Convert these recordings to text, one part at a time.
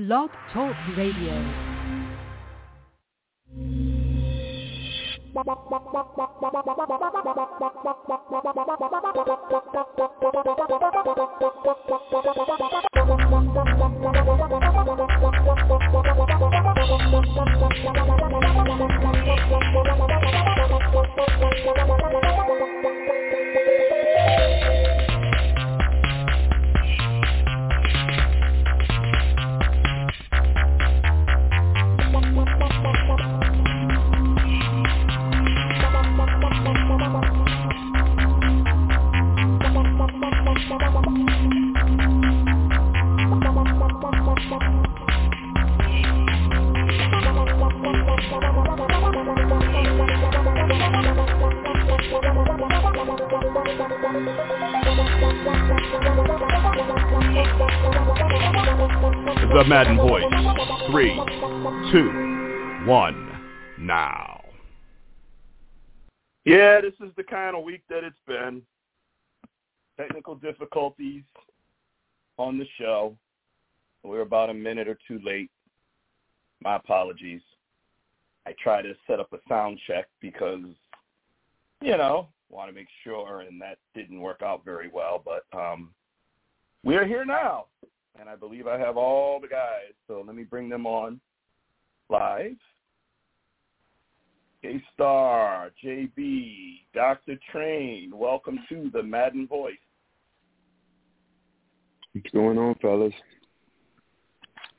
Blog Talk Radio. The Madden Voice. Three, two, one, now. Yeah, this is the kind of week that it's been. Technical difficulties on the show. We're about a minute or two late. My apologies. I tried to set up a sound check because, you know, want to make sure, and that didn't work out very well. But um, we are here now, and I believe I have all the guys. So let me bring them on live. K-Star, JB, Dr. Train, welcome to the Madden Voice. What's going on, fellas?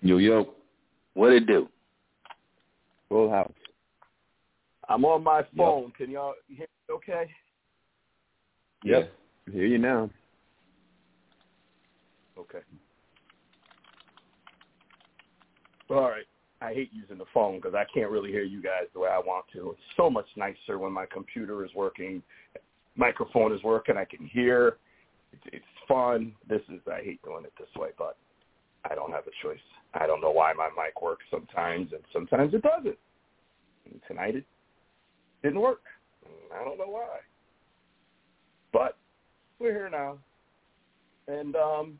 Yo, yo. What it do? Full house. I'm on my phone. Can y'all hear me okay? Yep. I hear you now. Okay. All right. I hate using the phone because I can't really hear you guys the way I want to. It's so much nicer when my computer is working, microphone is working, I can hear. It's, it's fun. This is I hate doing it this way, but I don't have a choice. I don't know why my mic works sometimes and sometimes it doesn't. And tonight it didn't work. I don't know why. But we're here now. And um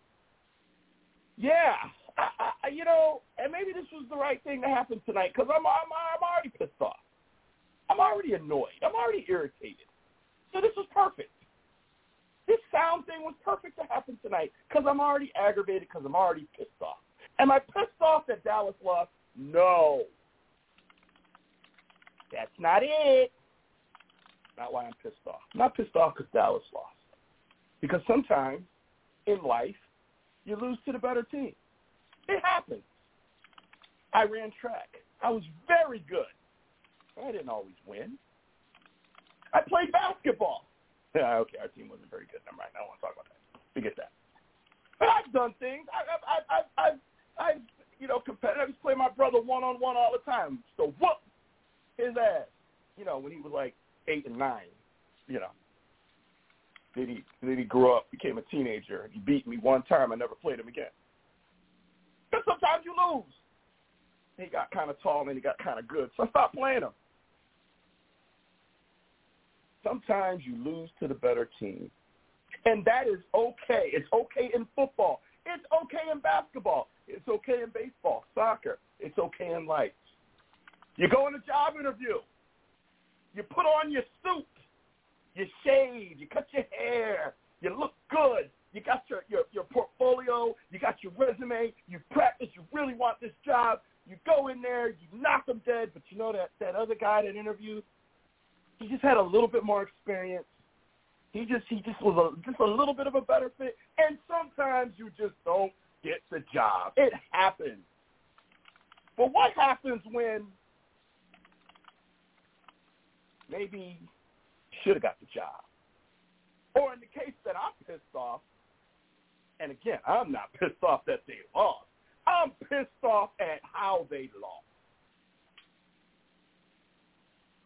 yeah, I, you know, and maybe this was the right thing to happen tonight because I'm, I'm I'm already pissed off. I'm already annoyed. I'm already irritated. So this was perfect. This sound thing was perfect to happen tonight because I'm already aggravated because I'm already pissed off. Am I pissed off that Dallas lost? No. That's not it. Not why I'm pissed off. I'm not pissed off because Dallas lost. Because sometimes in life, you lose to the better team. It happens. I ran track. I was very good. I didn't always win. I played basketball. Yeah, okay, our team wasn't very good. Never mind. I don't want to talk about that. Forget that. But I've done things. I, I, I, I, I, I you know, competitive. I used to play my brother one on one all the time. So whoop his ass. You know, when he was like eight and nine. You know. Then he then he grew up, became a teenager, he beat me one time. I never played him again. Because sometimes you lose. He got kind of tall and he got kind of good, so I stopped playing him. Sometimes you lose to the better team, and that is okay. It's okay in football. It's okay in basketball. It's okay in baseball, soccer. It's okay in life. You go in a job interview. You put on your suit. You shave. You cut your hair. You look good. You got your, your, your portfolio. You got your resume. You practice. You really want this job. You go in there. You knock them dead. But you know that, that other guy that interviewed, he just had a little bit more experience. He just he just was a, just a little bit of a better fit. And sometimes you just don't get the job. It happens. But what happens when maybe should have got the job? Or in the case that I'm pissed off, and again, I'm not pissed off that they lost. I'm pissed off at how they lost.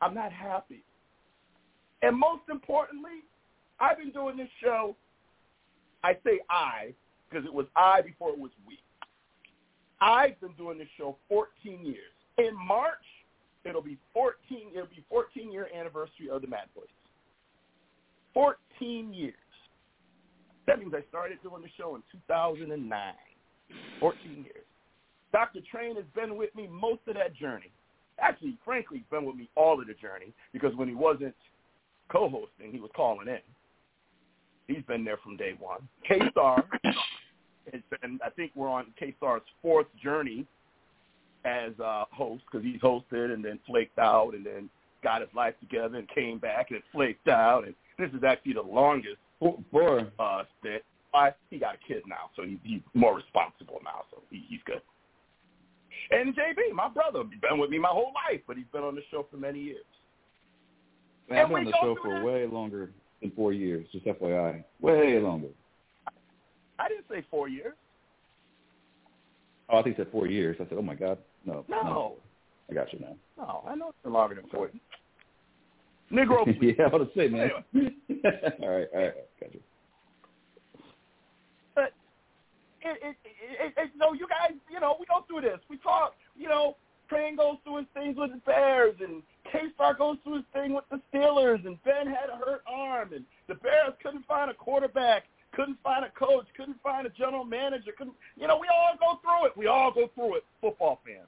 I'm not happy. And most importantly, I've been doing this show, I say I, because it was I before it was we. I've been doing this show 14 years. In March, it'll be 14, it'll be 14 year anniversary of the Mad Boys. 14 years. That means I started doing the show in 2009. 14 years. Dr. Train has been with me most of that journey. Actually, frankly, he's been with me all of the journey because when he wasn't co-hosting, he was calling in. He's been there from day one. K-Star has been, I think we're on K-Star's fourth journey as a host because he's hosted and then flaked out and then got his life together and came back and flaked out. And this is actually the longest for uh. I, he got a kid now, so he, he's more responsible now, so he, he's good. And JB, my brother, has been with me my whole life, but he's been on the show for many years. Man, I've been on the show for that. way longer than four years, just FYI. Way longer. I didn't say four years. Oh, I think you said four years. I said, oh, my God. No. No. no. I got you now. No, I know it's longer than four. Negro, yeah, I was say, man. Anyway. all right, all right, got you. But it, it, it, it, no, you guys, you know, we go through this. We talk, you know, Train goes through his things with the Bears, and K-Star goes through his thing with the Steelers, and Ben had a hurt arm, and the Bears couldn't find a quarterback, couldn't find a coach, couldn't find a general manager. Couldn't, you know, we all go through it. We all go through it, football fans.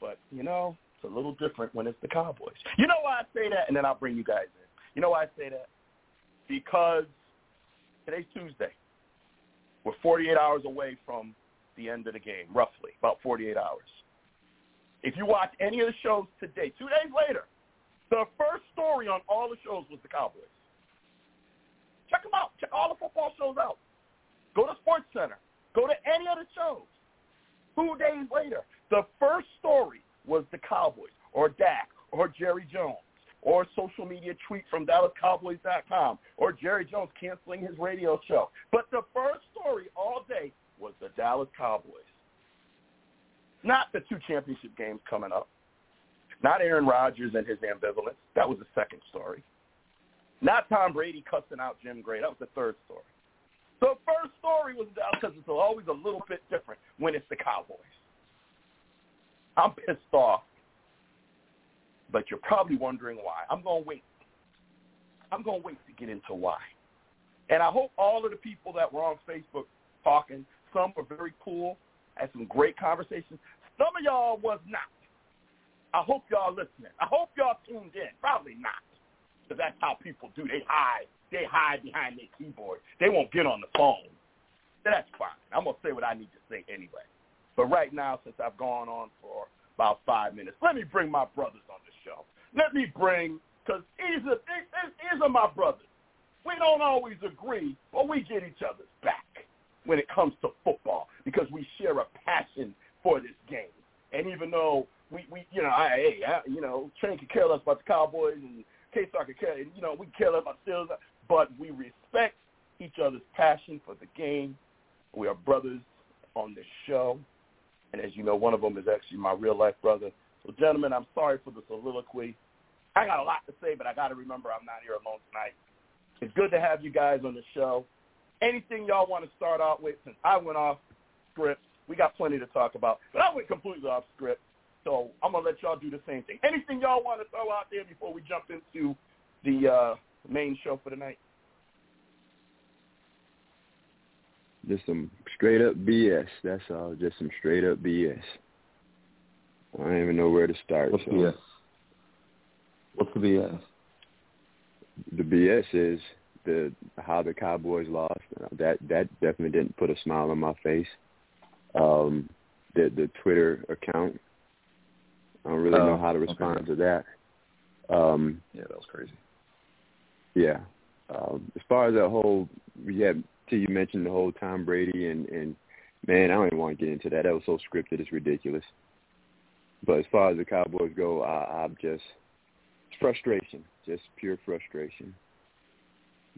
But, you know, a little different when it's the Cowboys. You know why I say that? And then I'll bring you guys in. You know why I say that? Because today's Tuesday. We're 48 hours away from the end of the game, roughly, about 48 hours. If you watch any of the shows today, two days later, the first story on all the shows was the Cowboys. Check them out. Check all the football shows out. Go to Sports Center. Go to any of the shows. Two days later, the first story was the Cowboys or Dak or Jerry Jones or social media tweet from DallasCowboys.com or Jerry Jones canceling his radio show. But the first story all day was the Dallas Cowboys. Not the two championship games coming up. Not Aaron Rodgers and his ambivalence. That was the second story. Not Tom Brady cussing out Jim Gray. That was the third story. The first story was Dallas because it's always a little bit different when it's the Cowboys. I'm pissed off, but you're probably wondering why. I'm going to wait. I'm going to wait to get into why. And I hope all of the people that were on Facebook talking, some were very cool, had some great conversations. Some of y'all was not. I hope y'all listening. I hope y'all tuned in. Probably not, because that's how people do. They hide. They hide behind their keyboard. They won't get on the phone. That's fine. I'm gonna say what I need to say anyway. But right now, since I've gone on for five minutes, let me bring my brothers on the show. Let me bring, because these are, my brothers. We don't always agree, but we get each other's back when it comes to football because we share a passion for this game. And even though we, we you know, I, I, you know, Train could care less about the Cowboys and K-Star could care, you know, we care less about Steelers, but we respect each other's passion for the game. We are brothers on this show. And as you know, one of them is actually my real life brother. So, gentlemen, I'm sorry for the soliloquy. I got a lot to say, but I got to remember I'm not here alone tonight. It's good to have you guys on the show. Anything y'all want to start out with? Since I went off script, we got plenty to talk about, but I went completely off script. So I'm gonna let y'all do the same thing. Anything y'all want to throw out there before we jump into the uh, main show for the night? Just some straight up BS. That's all. Just some straight up BS. I don't even know where to start. What's so. BS? What's the BS? The BS is the how the Cowboys lost. That that definitely didn't put a smile on my face. Um, the the Twitter account. I don't really know oh, how to respond okay. to that. Um, yeah, that was crazy. Yeah. Um, as far as that whole, yeah, till you mentioned the whole Tom Brady and and man, I don't even want to get into that. That was so scripted, it's ridiculous. But as far as the Cowboys go, I, I'm just it's frustration, just pure frustration.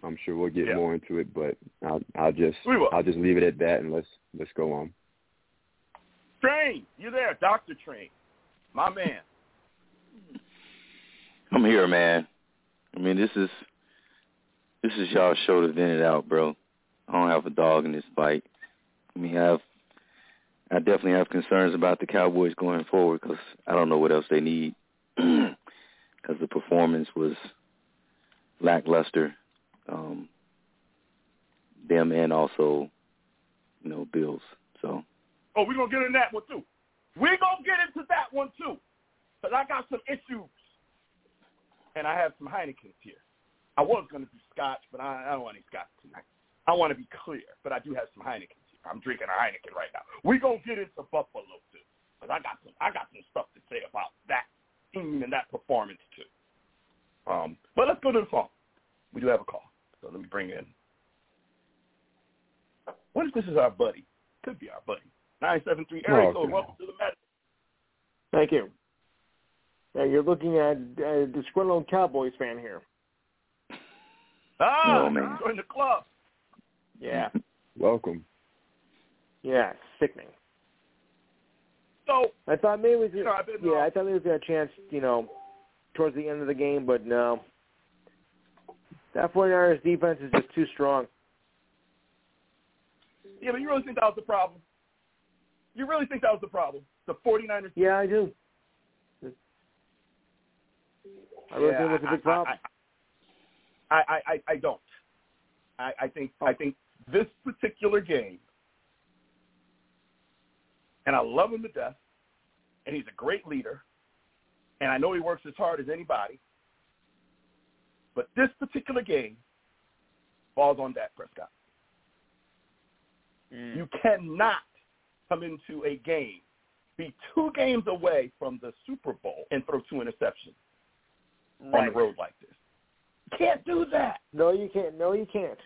I'm sure we'll get yeah. more into it, but I'll I'll just I'll just leave it at that and let's let's go on. Train, you there, Doctor Train, my man. I'm here, man. I mean, this is this is y'all show to vent it out, bro. I don't have a dog in this fight. I mean, I have I definitely have concerns about the Cowboys going forward because I don't know what else they need because the performance was lackluster. Um, them and also, you know, Bills. So Oh, we're to get into that one, too. We're to get into that one, too. Because I got some issues. And I have some Heineken's here. I was to do scotch, but I, I don't want any scotch tonight. I want to be clear, but I do have some Heineken here. I'm drinking a Heineken right now. We're going to get into Buffalo, too. Because I got some, I got some stuff to say about that team and that performance, too. Um, but let's go to the phone. We do have a call. So let me bring in. What if this is our buddy? Could be our buddy. 973 area code. Welcome to the Met. Thank you. Yeah, you're looking at a disgruntled Cowboys fan here. Ah, oh, man. join the club. Yeah. Welcome. Yeah, sickening. So I thought maybe we could, you know, yeah, uh, I thought maybe we had a chance, you know, towards the end of the game, but no. That 49ers defense is just too strong. Yeah, but you really think that was the problem? You really think that was the problem? The 49ers? Yeah, I do. I really yeah, think it was a big problem. I, I, I, I don't. I, I think I oh. think this particular game, and I love him to death, and he's a great leader, and I know he works as hard as anybody. But this particular game falls on Dak Prescott. Mm. You cannot come into a game, be two games away from the Super Bowl, and throw two interceptions right. on the road like this. You can't do that. No, you can't. No, you can't.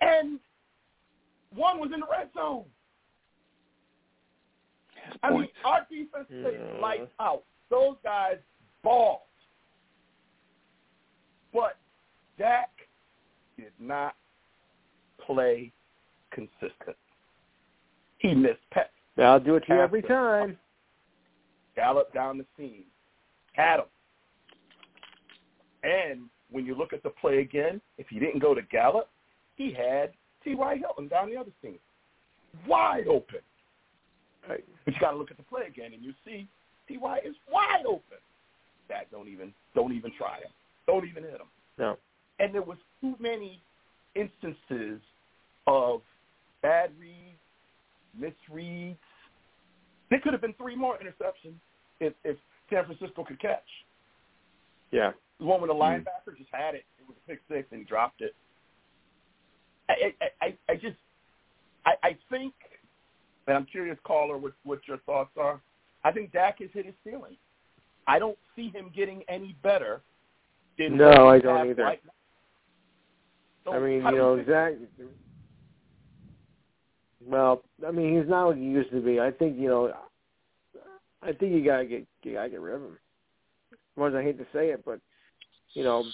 And one was in the red zone. I mean, our defense played Yeah. lights out. Those guys balled. But Dak did not play consistent. He missed pet. I'll do it to you every time. Gallup down the seam. Had him. And when you look at the play again, if he didn't go to Gallup, he had T.Y. Hilton down the other seam. Wide open. Right. But you got to look at the play again, and you see T.Y. is wide open. Dak don't even don't even try him. Don't even hit him. No. And there was too many instances of bad reads, misreads. There could have been three more interceptions if, if San Francisco could catch. Yeah. The one where the hmm. linebacker just had it. It was a pick six and he dropped it. I I, I, just I, I think and I'm curious, caller, what what your thoughts are. I think Dak has hit his ceiling. I don't see him getting any better. Than No, I don't either. Right. So I mean, you know, Zach. Well, I mean, he's not what he used to be. I think you know. I think you gotta get you gotta get rid of him. As much as I hate to say it, but you know,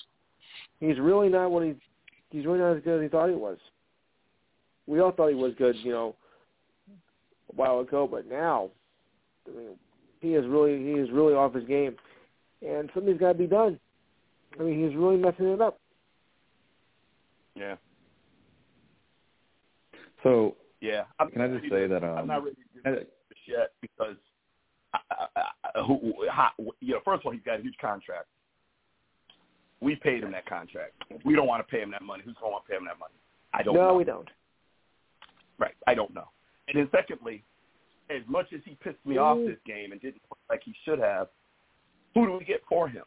he's really not what he he's really not as good as he thought he was. We all thought he was good, you know, a while ago, but now, I mean, he is really he is really off his game, and something's got to be done. I mean, he's really messing it up. Yeah. So Yeah. I'm Can I just say to- that, I'm um, not ready to I- do this yet because I, I, I, who, how, you know, first of all, he's got a huge contract. We paid him that contract. We don't want to pay him that money. Who's going to want to pay him that money? I don't know. no, know. we don't. Right. I don't know. And then secondly, as much as he pissed me off mm-hmm. this game and didn't play like he should have, who do we get for him?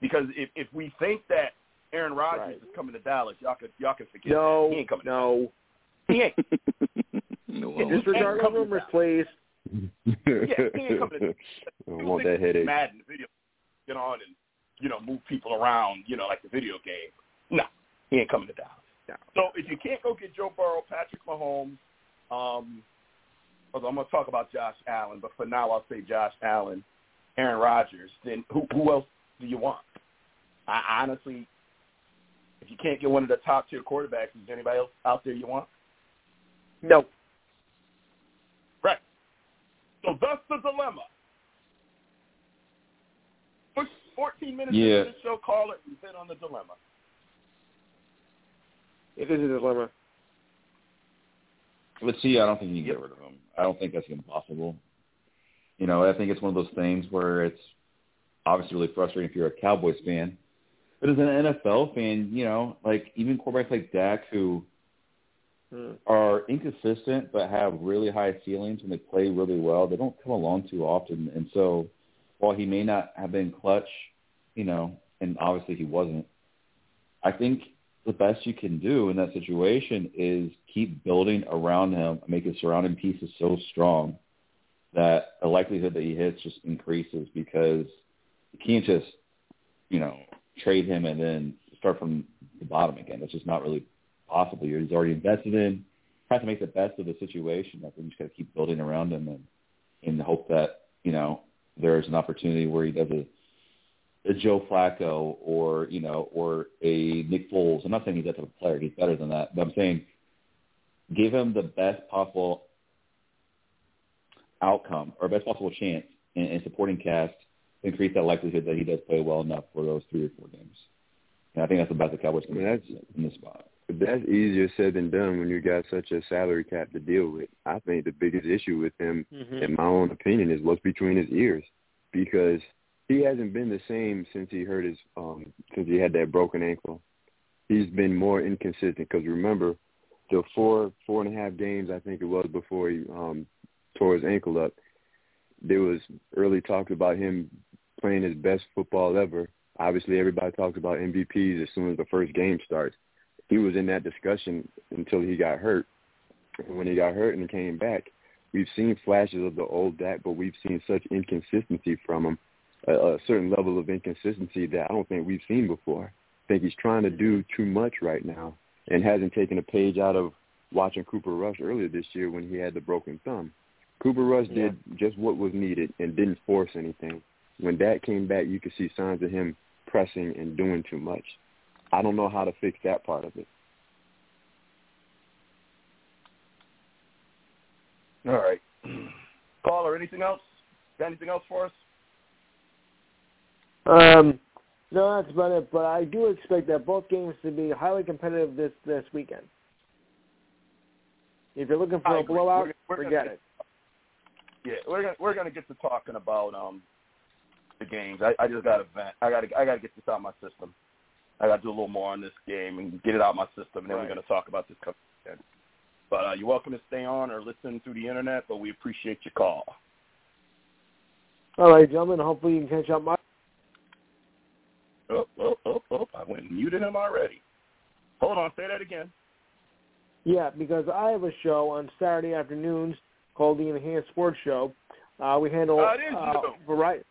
Because if if we think that Aaron Rodgers Right. is coming to Dallas, y'all could y'all can forget. No, that. he ain't coming. no. To He ain't. no, Yeah, well, just Disregard come the rumors, please. Yeah, he ain't coming to. I want that headache. Mad in the video, get on and you know move people around, you know, like the video game. No, he ain't coming to Dallas. No. So if you can't go get Joe Burrow, Patrick Mahomes, um, although I'm going to talk about Josh Allen, but for now I'll say Josh Allen, Aaron Rodgers. Then who who else do you want? I honestly, if you can't get one of the top tier quarterbacks, is there anybody else out there you want? No. Right. So that's the dilemma. First 14 minutes Yeah. into the show, call it and hit on the dilemma. It is a dilemma. But see, I don't think you can get rid of him. I don't think that's impossible. You know, I think it's one of those things where it's obviously really frustrating if you're a Cowboys fan. But as an NFL fan, you know, like even quarterbacks like Dak who Hmm. are inconsistent but have really high ceilings when they play really well. They don't come along too often, and so while he may not have been clutch, you know, and obviously he wasn't, I think the best you can do in that situation is keep building around him, make his surrounding pieces so strong that the likelihood that he hits just increases because you can't just, you know, trade him and then start from the bottom again. That's just not really possible. He's already invested in, trying to make the best of the situation. I think you just got to keep building around him and the hope that, you know, there's an opportunity where he does a a Joe Flacco or you know or a Nick Foles. I'm not saying he's that type of player. He's better than that. But I'm saying give him the best possible outcome or best possible chance in, in supporting cast to increase that likelihood that he does play well enough for those three or four games. And I think that's about the Cowboys can that's, in this spot. That's easier said than done when you got such a salary cap to deal with. I think the biggest issue with him, Mm-hmm. in my own opinion, is what's between his ears, because he hasn't been the same since he hurt his um since he had that broken ankle. He's been more inconsistent because remember the four four and a half games I think it was before he um tore his ankle up. There was early talk about him playing his best football ever. Obviously, everybody talks about MVPs as soon as the first game starts. He was in that discussion until he got hurt. And when he got hurt and came back, we've seen flashes of the old Dak, but we've seen such inconsistency from him, a, a certain level of inconsistency that I don't think we've seen before. I think he's trying to do too much right now and hasn't taken a page out of watching Cooper Rush earlier this year when he had the broken thumb. Cooper Rush Yeah. did just what was needed and didn't force anything. When Dak came back, you could see signs of him pressing and doing too much. I don't know how to fix that part of it. All right. Caller, anything else? Anything else for us? Um, no, that's about it. But I do expect that both games to be highly competitive this this weekend. If you're looking for I a agree. blowout, We're- we're forget gonna- it. Yeah, we're gonna we're gonna get to talking about um the games. I, I just got to vent. I got to I got to get this out of my system. I got to do a little more on this game and get it out of my system, and then Right. we're gonna talk about this coming weekend. But uh, you're welcome to stay on or listen through the internet. But we appreciate your call. All right, gentlemen. Hopefully you can catch up. My Oh, oh, oh, oh! I went and muted him already. Hold on, say that again. yeah, because I have a show on Saturday afternoons called the Enhanced Sports Show. Uh, we handle Oh, it is uh, you. variety.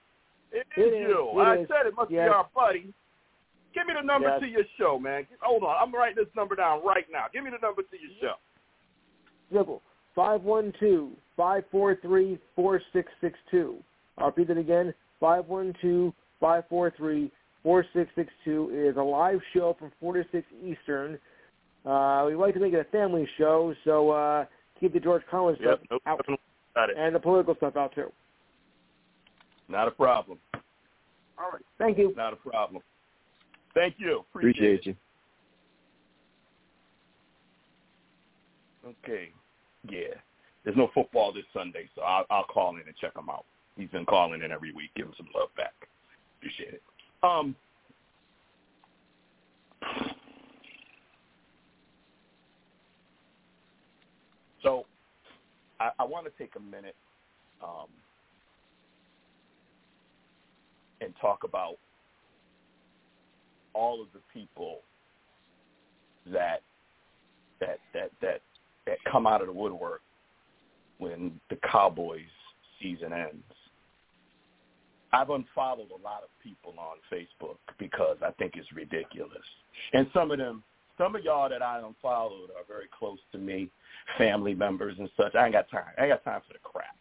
It It is is, you. it I is. said it must Yes. be our buddy. Give me the number Yes. to your show, man. Hold on, I'm writing this number down right now. Give me the number to your show. Simple. Five one two five four three four six six two. I'll repeat it again. Five one two five four three four six six two is a live show from four to six Eastern. Uh, we like to make it a family show, so uh, keep the George Carlin Yep, stuff no out problem it. and the political stuff out too. Not a problem. All right. Thank you. Not a problem. Thank you. Appreciate, Appreciate you. Okay. Yeah. There's no football this Sunday, so I'll, I'll call in and check him out. He's been calling in every week. Give him some love back. Appreciate it. Um. So, I, I want to take a minute um, and talk about all of the people that that that that that come out of the woodwork when the Cowboys season ends. I've unfollowed a lot of people on Facebook because I think it's ridiculous. And some of them, some of y'all that I unfollowed are very close to me, family members and such. I ain't got time. I ain't got time for the crap.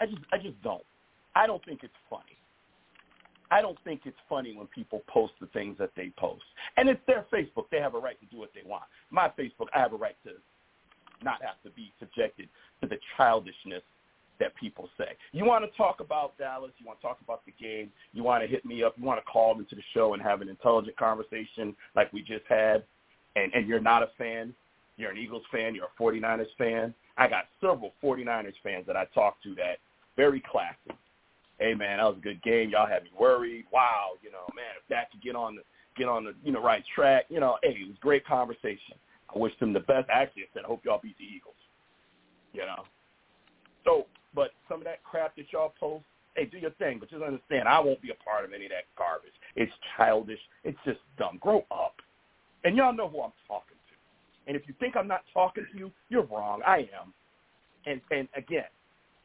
I just I just don't. I don't think it's funny. I don't think it's funny when people post the things that they post. And it's their Facebook. They have a right to do what they want. My Facebook, I have a right to not have to be subjected to the childishness that people say. You want to talk about Dallas, you want to talk about the game, you want to hit me up, you want to call into the show and have an intelligent conversation like we just had, and, and you're not a fan, you're an Eagles fan, you're a 49ers fan. I got several 49ers fans that I talked to that very classy. Hey man, that was a good game. Y'all had me worried. Wow, you know, man, if that could get on the get on the you know right track, you know, hey, it was great conversation. I wish them the best. Actually, I said I hope y'all beat the Eagles. You know. So, but some of that crap that y'all post, hey, do your thing, but just understand, I won't be a part of any of that garbage. It's childish. It's just dumb. Grow up. And y'all know who I'm talking to. And if you think I'm not talking to you, you're wrong. I am. And and again,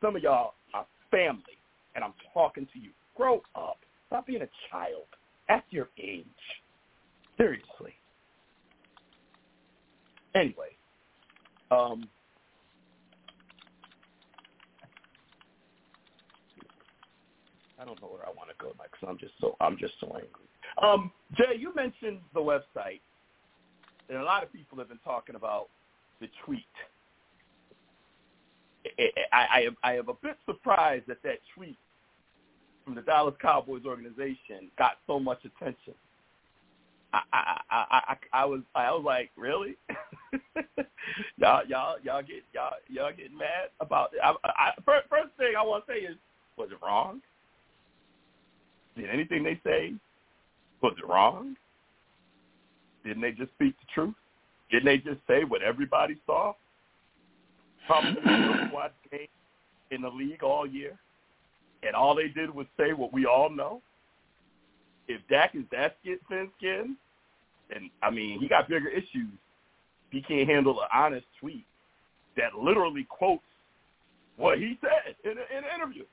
some of y'all are family, and I'm talking to you. Grow up. Stop being a child. At your age. Seriously. Anyway, um, I don't know where I want to go next. I'm just so I'm just so angry. Um, Jay, you mentioned the website, and a lot of people have been talking about the tweet. I, I, I am a bit surprised that that tweet from the Dallas Cowboys organization got so much attention. I I I, I, was I was like, really? y'all y'all y'all get y'all y'all getting mad about it. I, I, first, first thing I want to say is, was it wrong? Did anything they say was it wrong? Didn't they just speak the truth? Didn't they just say what everybody saw? Probably the worst game in the league all year, and all they did was say what we all know. If Dak is that skin thin skin, and I mean he got bigger issues. He can't handle an honest tweet that literally quotes what he said in, a, in an interview.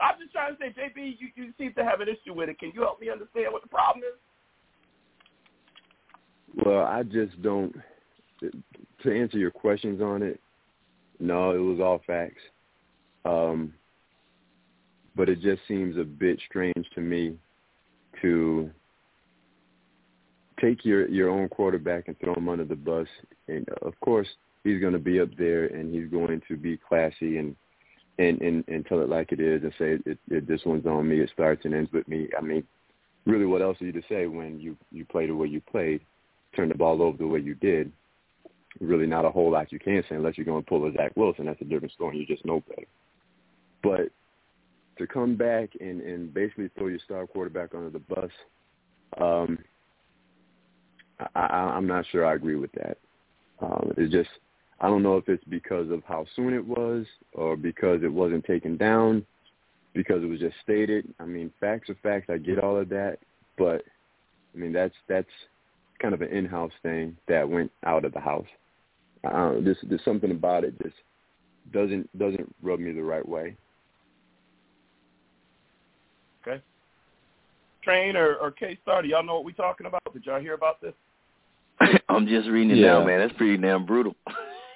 I'm just trying to say, JB, you, you seem to have an issue with it. Can you help me understand what the problem is? Well, I just don't. To answer your questions on it, no, it was all facts. Um, but it just seems a bit strange to me to take your your own quarterback and throw him under the bus. And uh, of course, he's going to be up there and he's going to be classy and and and, and tell it like it is and say it, it, this one's on me. It starts and ends with me. I mean, really, what else are you to say when you you play the way you played, turn the ball over the way you did? Really, not a whole lot you can say unless you're going to pull a Zach Wilson. That's a different story. You just know better. But to come back and and basically throw your star quarterback under the bus, um, I, I, I'm not sure I agree with that. Um, it's just I don't know if it's because of how soon it was or because it wasn't taken down, because it was just stated. I mean, facts are facts. I get all of that, but I mean that's that's kind of an in-house thing that went out of the house. Uh, there's, there's something about it just doesn't doesn't rub me the right way. Okay. Train or, or K-Star, do y'all know what we're talking about? Did y'all hear about this? I'm just reading it Yeah. now, man. That's pretty damn brutal.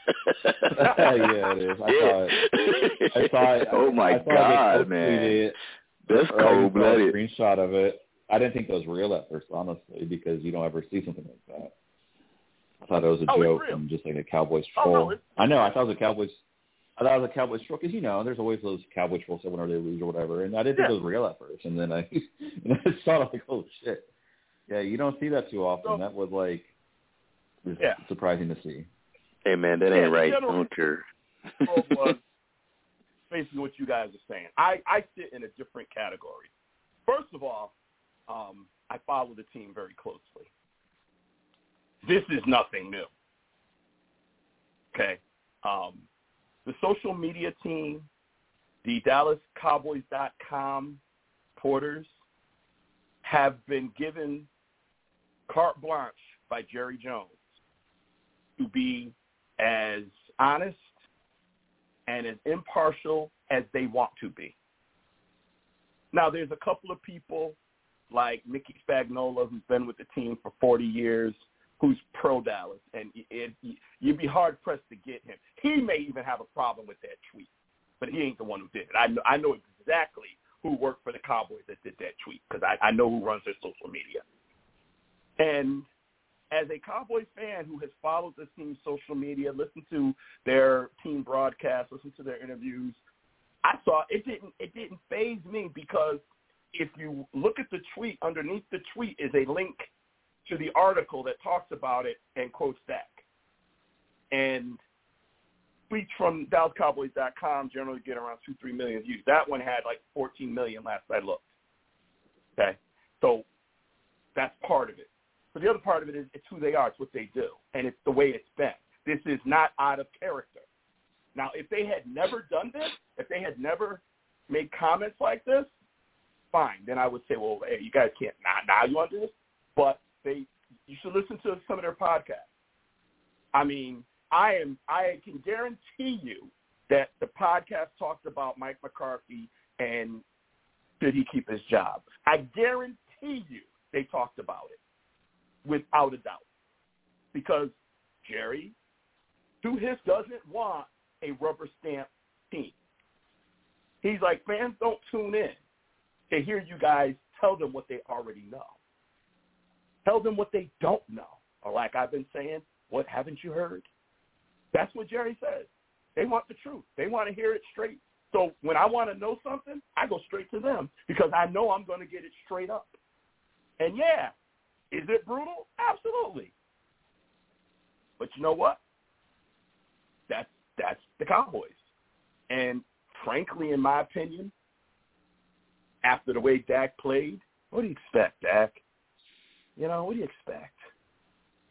yeah, it is. I saw it. I saw it. Oh my I saw god, man. tweeted, That's or I cold saw a blooded. Screenshot of it. I didn't think that was real at first, honestly, because you don't ever see something like that. I thought it was a Oh, joke real. and just like a Cowboys Oh, troll. no, I know. I thought it was a Cowboys. I thought it was a Cowboys troll because you know there's always those Cowboys trolls that whenever they lose or whatever, and I didn't think it was real at first, and then I and I saw it like oh shit, yeah, you don't see that too often. So- that was like was Yeah. surprising to see. Hey man, that ain't the right. I don't care. Was basically what you guys are saying. I, I sit in a different category. First of all, um, I follow the team very closely. This is nothing new. Okay. Um, the social media team, the DallasCowboys.com porters have been given carte blanche by Jerry Jones to be as honest and as impartial as they want to be. Now, there's a couple of people like Mickey Spagnola, who's been with the team for 40 years, who's pro Dallas, and it, you'd be hard pressed to get him. He may even have a problem with that tweet, but he ain't the one who did it. I know, I know exactly who worked for the Cowboys that did that tweet because I, I know who runs their social media. And as a Cowboys fan who has followed this team's social media, listened to their team broadcasts, listened to their interviews, I saw it didn't it didn't phase me because if you look at the tweet, underneath the tweet is a link to the article that talks about it and quotes Dak. And tweets from DallasCowboys.com generally get around two, three million views. That one had like 14 million last I looked. Okay, so that's part of it. But the other part of it is it's who they are. It's what they do, and it's the way it's been. This is not out of character. Now, if they had never done this, if they had never made comments like this, fine. Then I would say, well, hey, you guys can't now. Now you want to do this, but they you should listen to some of their podcasts. I mean, I am I can guarantee you that the podcast talked about Mike McCarthy and should he keep his job. I guarantee you they talked about it without a doubt because Jerry, who his doesn't want a rubber stamp team. He's like, fans don't tune in to hear you guys tell them what they already know. Tell them what they don't know. Or like I've been saying, what haven't you heard? That's what Jerry says. They want the truth. They want to hear it straight. So when I want to know something, I go straight to them because I know I'm going to get it straight up. And yeah, is it brutal? Absolutely. But you know what? That's that's the Cowboys. And frankly, in my opinion, after the way Dak played, what do you expect, Dak? You know, what do you expect?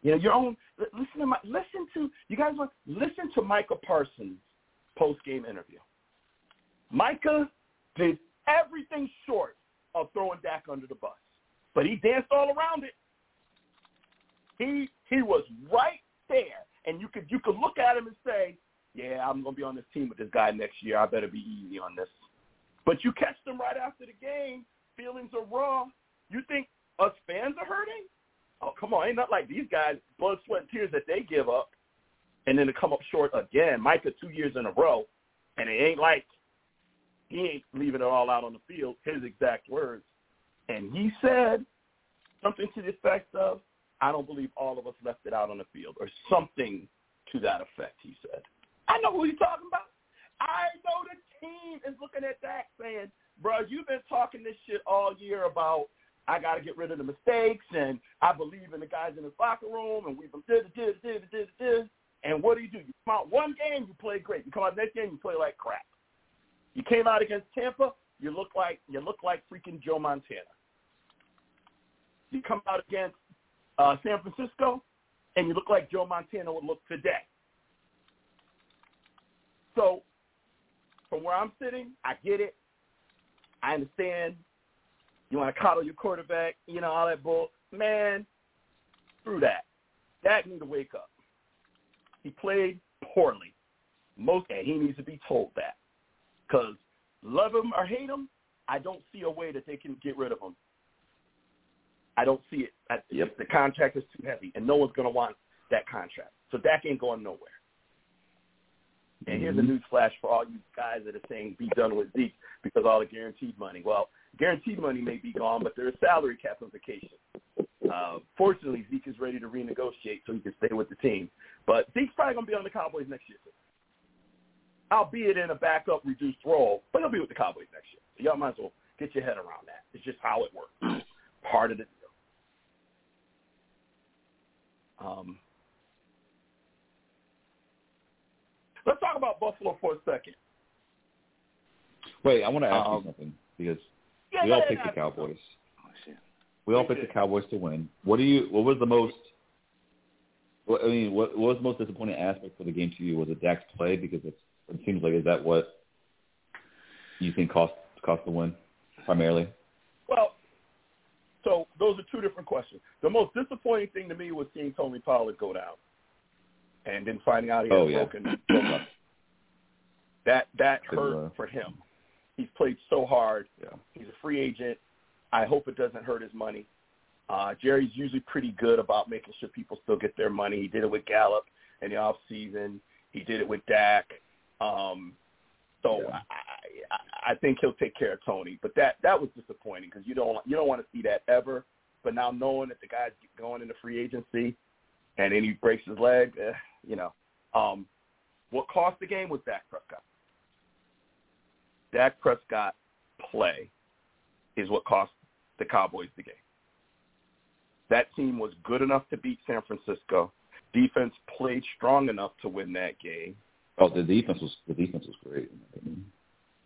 You know, your own. Listen to my. Listen to you guys. Want listen to Micah Parsons' post game interview. Micah did everything short of throwing Dak under the bus, but he danced all around it. He he was right there, and you could you could look at him and say, "Yeah, I'm gonna be on this team with this guy next year. I better be easy on this." But you catch them right after the game. Feelings are raw. You think us fans are hurting? Oh, come on. Ain't not like these guys, blood, sweat, and tears that they give up and then to come up short again. Micah two years in a row, and it ain't like he ain't leaving it all out on the field, his exact words. And he said something to the effect of, I don't believe all of us left it out on the field, or something to that effect, he said. I know who he's talking about. I know the team is looking at that saying, bro, you've been talking this shit all year about I got to get rid of the mistakes, and I believe in the guys in the locker room, and we've been did did did did did. And what do you do? You come out one game, you play great. You come out next game, you play like crap. You came out against Tampa, you look like you look like freaking Joe Montana. You come out against uh, San Francisco, and you look like Joe Montana would look today. So, from where I'm sitting, I get it. I understand you want to coddle your quarterback, you know, all that bull. Man, screw that. Dak need to wake up. He played poorly. Most, and he needs to be told that. Because love him or hate him, I don't see a way that they can get rid of him. I don't see it. I, yep. The contract is too heavy, and no one's going to want that contract. So Dak ain't going nowhere. And here's a Mm-hmm. news flash for all you guys that are saying be done with Zeke because all the guaranteed money. Well, guaranteed money may be gone, but there is salary cap implications. Uh, fortunately, Zeke is ready to renegotiate so he can stay with the team. But Zeke's probably going to be on the Cowboys next year, too. albeit in a backup reduced role, but he'll be with the Cowboys next year. So y'all might as well get your head around that. It's just how it works. Part of the deal. Um, let's talk about Buffalo for a second. Wait, I want to ask Um, you something because Oh, we all picked the Cowboys. Oh. We all picked the Cowboys to win. What do you? What was the most? What, I mean, what, what was the most disappointing aspect for the game to you? Was it Dak's play? Because it's, it seems like is that what you think cost cost the win primarily? Well, so those are two different questions. The most disappointing thing to me was seeing Tony Pollard go down, and then finding out he had Oh, yeah. broken. that that Good, hurt for him. He's played so hard. Yeah. He's a free agent. I hope it doesn't hurt his money. Uh, Jerry's usually pretty good about making sure people still get their money. He did it with Gallup in the off season. He did it with Dak. Um, so Yeah. I, I, I think he'll take care of Tony. But that that was disappointing because you don't you don't want to see that ever. But now knowing that the guy's going into free agency and then he breaks his leg, eh, you know, um, what cost the game was Dak Prescott. Dak Prescott play is what cost the Cowboys the game. That team was good enough to beat San Francisco. Defense played strong enough to win that game. Oh, the defense was the defense was great. in my opinion.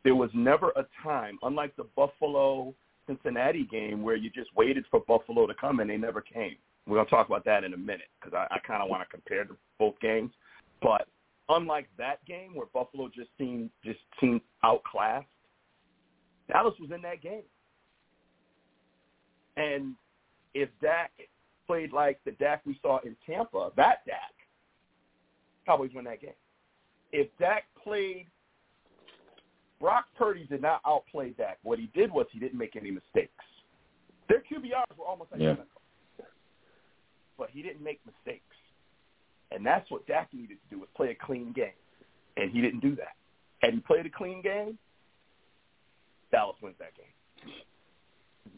There was never a time, unlike the Buffalo Cincinnati game, where you just waited for Buffalo to come and they never came. We're going to talk about that in a minute because I, I kind of want to compare the, both games. But unlike that game where Buffalo just seemed just seemed outclassed, Dallas was in that game. And if Dak played like the Dak we saw in Tampa, that Dak, Cowboys win that game. If Dak played, Brock Purdy did not outplay Dak. What he did was he didn't make any mistakes. Their QBRs were almost identical, yeah. but he didn't make mistakes. And that's what Dak needed to do was play a clean game, and he didn't do that. Had he played a clean game, Dallas wins that game.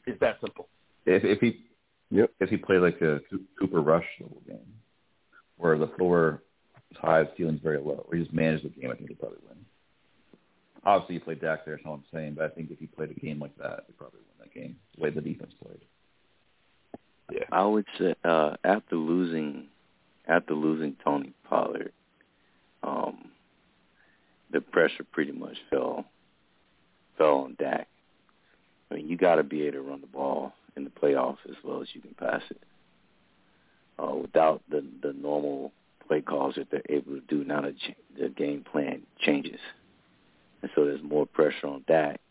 It's that simple. If, if he, yep, if he played like a Cooper Rush level game, where the floor is high, the ceiling's very low, or he just managed the game, I think he'd probably win. Obviously, he played Dak there, that's all I'm saying. But I think if he played a game like that, he'd probably win that game. The way the defense played. Yeah, I would say uh, after losing, after losing Tony Pollard, um, the pressure pretty much fell fell on Dak. I mean, you got to be able to run the ball in the playoffs as well as you can pass it. Uh, without the the normal play calls that they're able to do, now the, the game plan changes, and so there's more pressure on Dak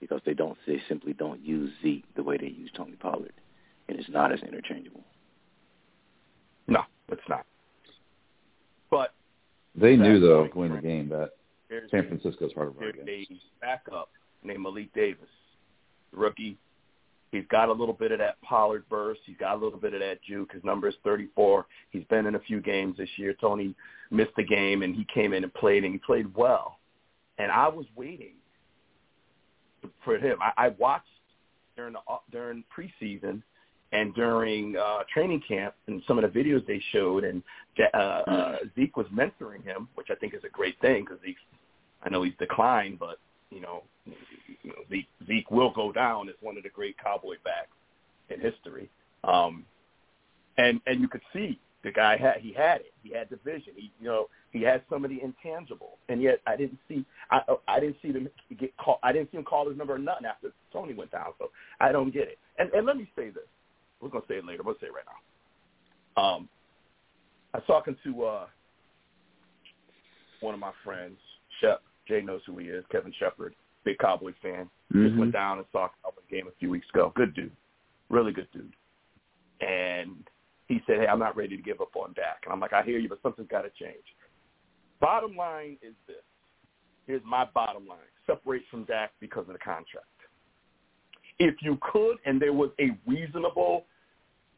because they don't they simply don't use Zeke the way they use Tony Pollard, and it's not as interchangeable. No, it's not. But they knew though going the game that San Francisco's hard to run against. A backup named Malik Davis, rookie. He's got a little bit of that Pollard burst. He's got a little bit of that juke. His number is 34. He's been in a few games this year. Tony missed a game, and he came in and played, and he played well. And I was waiting for him. I, I watched during the during preseason and during uh, training camp and some of the videos they showed, and uh, uh, Zeke was mentoring him, which I think is a great thing because Zeke, I know he's declined, but you know, you know Zeke, Zeke will go down as one of the great cowboy backs in history. Um, and and you could see the guy had he had it. He had the vision. He you know he had some of the intangibles, and yet I didn't see I I didn't see them get call. I didn't see him call his number or nothing after Tony went down. So I don't get it. And and let me say this. We're gonna say it later. We'll say it right now. Um, I was talking to uh, one of my friends, Shep. Jay knows who he is, Kevin Shepard, big Cowboy fan. Mm-hmm. Just went down and saw a Cowboy game a few weeks ago. Good dude, really good dude. And he said, "Hey, I'm not ready to give up on Dak." And I'm like, "I hear you, but something's got to change." Bottom line is this. Here's my bottom line. Separate from Dak because of the contract. If you could, and there was a reasonable,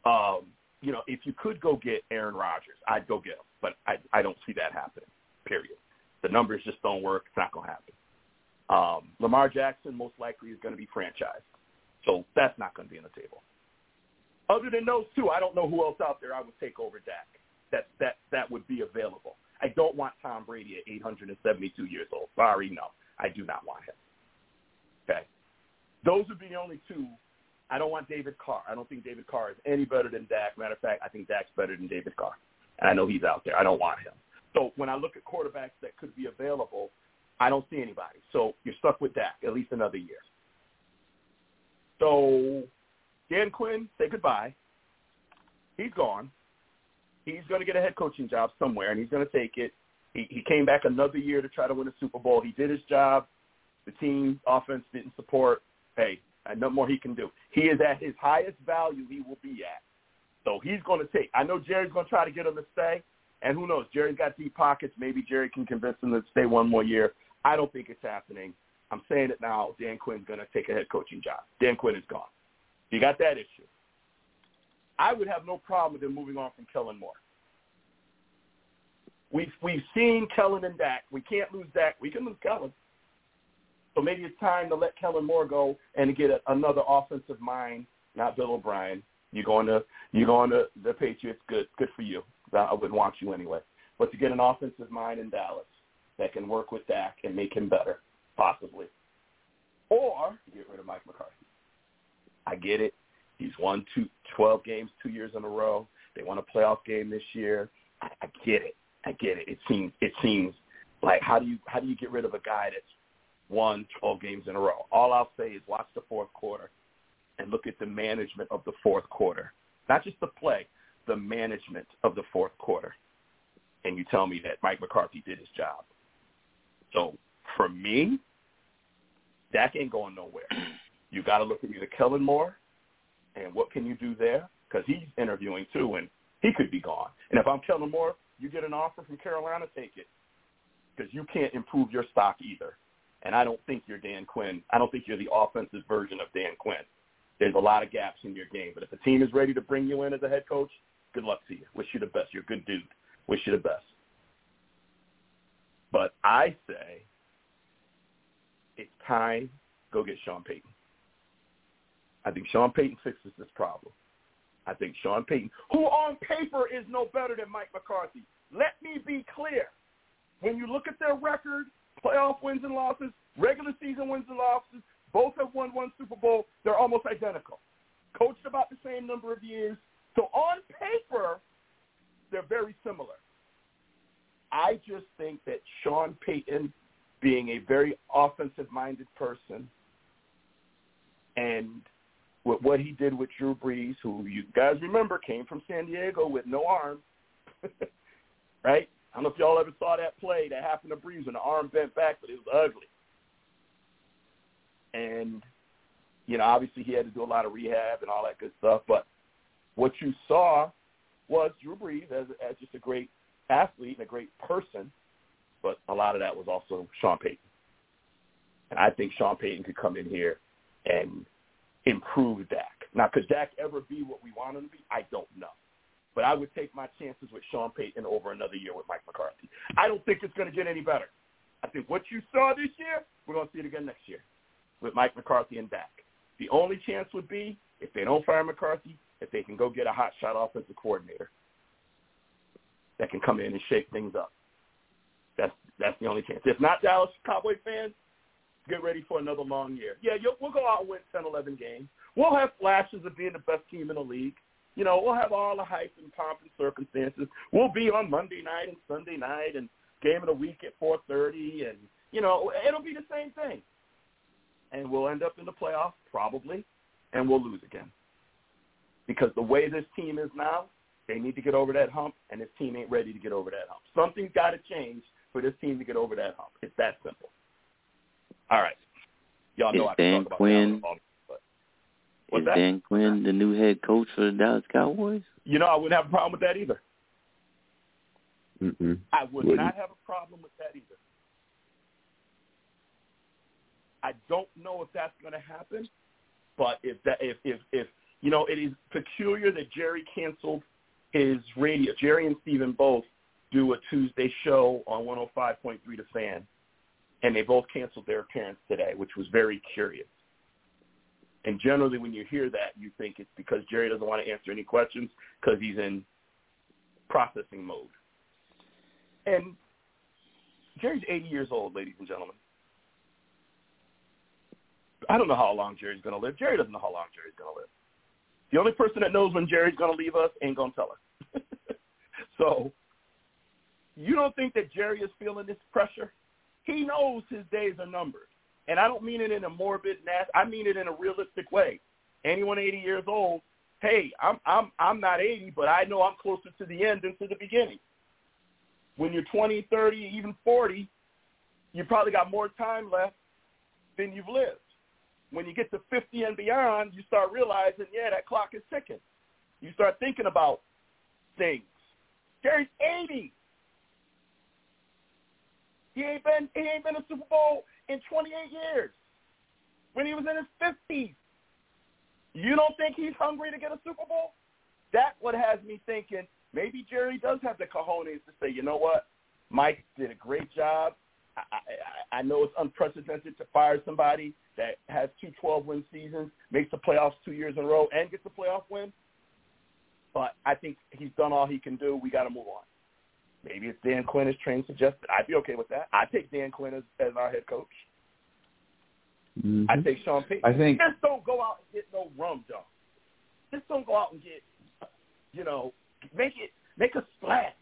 um, you know, if you could go get Aaron Rodgers, I'd go get him. But I, I don't see that happening, period. The numbers just don't work. It's not going to happen. Um, Lamar Jackson most likely is going to be franchised. So that's not going to be on the table. Other than those two, I don't know who else out there I would take over Dak. That that that would be available. I don't want Tom Brady at 872 years old. Sorry, no, I do not want him. Okay, those would be the only two. I don't want David Carr. I don't think David Carr is any better than Dak. Matter of fact, I think Dak's better than David Carr, and I know he's out there. I don't want him. So when I look at quarterbacks that could be available, I don't see anybody. So you're stuck with Dak at least another year. So Dan Quinn, say goodbye. He's gone. He's going to get a head coaching job somewhere, and he's going to take it. He, he came back another year to try to win a Super Bowl. He did his job. The team offense didn't support. Hey, no more he can do. He is at his highest value he will be at. So he's going to take. I know Jerry's going to try to get him to stay. And who knows? Jerry's got deep pockets. Maybe Jerry can convince him to stay one more year. I don't think it's happening. I'm saying it now. Dan Quinn's going to take a head coaching job. Dan Quinn is gone. You got that issue. I would have no problem with him moving on from Kellen Moore. We've we've seen Kellen and Dak. We can't lose Dak. We can lose Kellen. So maybe it's time to let Kellen Moore go and get a, another offensive mind, not Bill O'Brien. You're going to you're going to the Patriots. Good, good for you. I would want you anyway. But to get an offensive mind in Dallas that can work with Dak and make him better, possibly. Or get rid of Mike McCarthy. I get it. He's won two, 12 games two years in a row. They won a playoff game this year. I, I get it. I get it. It seems it seems like how do you how do you get rid of a guy that's won 12 games in a row? All I'll say is watch the fourth quarter and look at the management of the fourth quarter. Not just the play, the management of the fourth quarter, and you tell me that Mike McCarthy did his job. So for me, Dak ain't going nowhere. You got to look at either Kellen Moore and what can you do there because he's interviewing too, and he could be gone. And if I'm Kellen Moore, you get an offer from Carolina, take it because you can't improve your stock either. And I don't think you're Dan Quinn. I don't think you're the offensive version of Dan Quinn. There's a lot of gaps in your game. But if a team is ready to bring you in as a head coach, good luck to you. Wish you the best. You're a good dude. Wish you the best. But I say it's time go get Sean Payton. I think Sean Payton fixes this problem. I think Sean Payton, who on paper is no better than Mike McCarthy. Let me be clear. When you look at their record, playoff wins and losses, regular season wins and losses, both have won one Super Bowl. They're almost identical. Coached about the same number of years. So on paper, they're very similar. I just think that Sean Payton, being a very offensive-minded person, and with what he did with Drew Brees, who you guys remember came from San Diego with no arm, right? I don't know if y'all ever saw that play that happened to Brees when the arm bent back, but it was ugly. And, you know, obviously he had to do a lot of rehab and all that good stuff. But what you saw was Drew Brees as, as just a great athlete and a great person, but a lot of that was also Sean Payton. And I think Sean Payton could come in here and improve Dak. Now, could Dak ever be what we want him to be? I don't know. But I would take my chances with Sean Payton over another year with Mike McCarthy. I don't think it's going to get any better. I think what you saw this year, we're going to see it again next year with Mike McCarthy and Dak. The only chance would be if they don't fire McCarthy, if they can go get a hot shot offensive coordinator that can come in and shake things up. That's that's the only chance. If not Dallas Cowboy fans, get ready for another long year. Yeah, you'll, we'll go out and win 10, 11 games. We'll have flashes of being the best team in the league. You know, we'll have all the hype and pomp and circumstances. We'll be on Monday night and Sunday night and game of the week at 4.30 and, you know, it'll be the same thing. And we'll end up in the playoffs probably, and we'll lose again. Because the way this team is now, they need to get over that hump, and this team ain't ready to get over that hump. Something's got to change for this team to get over that hump. It's that simple. All right. Y'all know is I can Dan talk about Quinn, that all the but what's is that? Dan Quinn the new head coach for the Dallas Cowboys? You know, I wouldn't have a problem with that either. Mm-mm. I would Wouldn't. not have a problem with that either. I don't know if that's going to happen, but if that if if if you know, it is peculiar that Jerry canceled his radio. Jerry and Stephen both do a Tuesday show on 105.3 The Fan, and they both canceled their appearance today, which was very curious. And generally, when you hear that, you think it's because Jerry doesn't want to answer any questions because he's in processing mode. And Jerry's 80 years old, ladies and gentlemen. I don't know how long Jerry's going to live. Jerry doesn't know how long Jerry's going to live. The only person that knows when Jerry's going to leave us ain't going to tell us. so you don't think that Jerry is feeling this pressure? He knows his days are numbered. And I don't mean it in a morbid, nasty. I mean it in a realistic way. Anyone 80 years old, hey, I'm I'm I'm not 80, but I know I'm closer to the end than to the beginning. When you're 20, 30, even 40, you probably got more time left than you've lived. When you get to 50 and beyond, you start realizing, yeah, that clock is ticking. You start thinking about things. Jerry's 80. He ain't been he ain't been a Super Bowl in 28 years. When he was in his 50s, you don't think he's hungry to get a Super Bowl? That's what has me thinking maybe Jerry does have the cojones to say, you know what, Mike did a great job. I, I, I know it's unprecedented to fire somebody that has two 12-win seasons, makes the playoffs two years in a row, and gets a playoff win. But I think he's done all he can do. We got to move on. Maybe it's Dan Quinn as trained suggested. I'd be okay with that. I'd take Dan Quinn as, as our head coach. Mhm. I'd take Sean Payton. I think Just don't go out and get no rum dunk. Just don't go out and get, you know, make it, make a splash.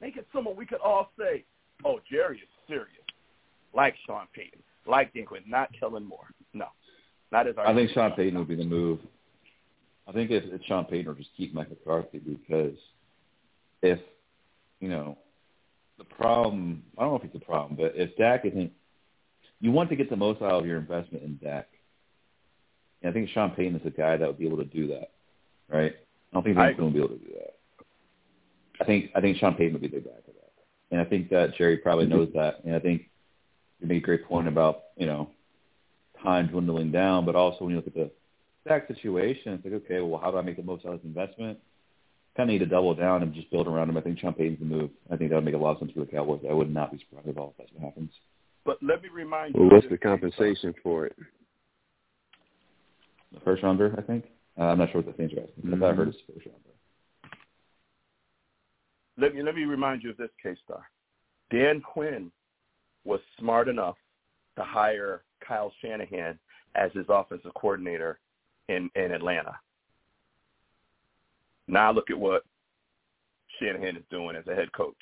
Make it someone we could all say, oh, Jerry is serious. Like Sean Payton. Like Dan Quinn. Not Kellen Moore. No. Not as our I think Sean Payton would be the move. I think it's, it's Sean Payton or just keep Mike McCarthy because if you know the problem, I don't know if it's a problem, but if Dak isn't, you want to get the most out of your investment in Dak. And I think Sean Payton is the guy that would be able to do that, right? I don't think Vince will be able to do that. I think I think Sean Payton would be the guy for that, and I think that Jerry probably Mm-hmm. knows that. And I think you made a great point about you know time dwindling down, but also when you look at the Dak situation, it's like okay, well, how do I make the most out of this investment? Kind of need to double down and just build around him. I think Sean Payton's the move. I think that would make a lot of sense for the Cowboys. I would not be surprised at all if that's what happens. But let me remind you. Well, of what's the case, though. compensation for it? The first rounder, I think. Uh, I'm not sure what the Saints are asking. I thought I heard it's first rounder. Let me let me remind you of this K-Star. Dan Quinn was smart enough to hire Kyle Shanahan as his offensive coordinator in, in Atlanta. Now look at what Shanahan is doing as a head coach.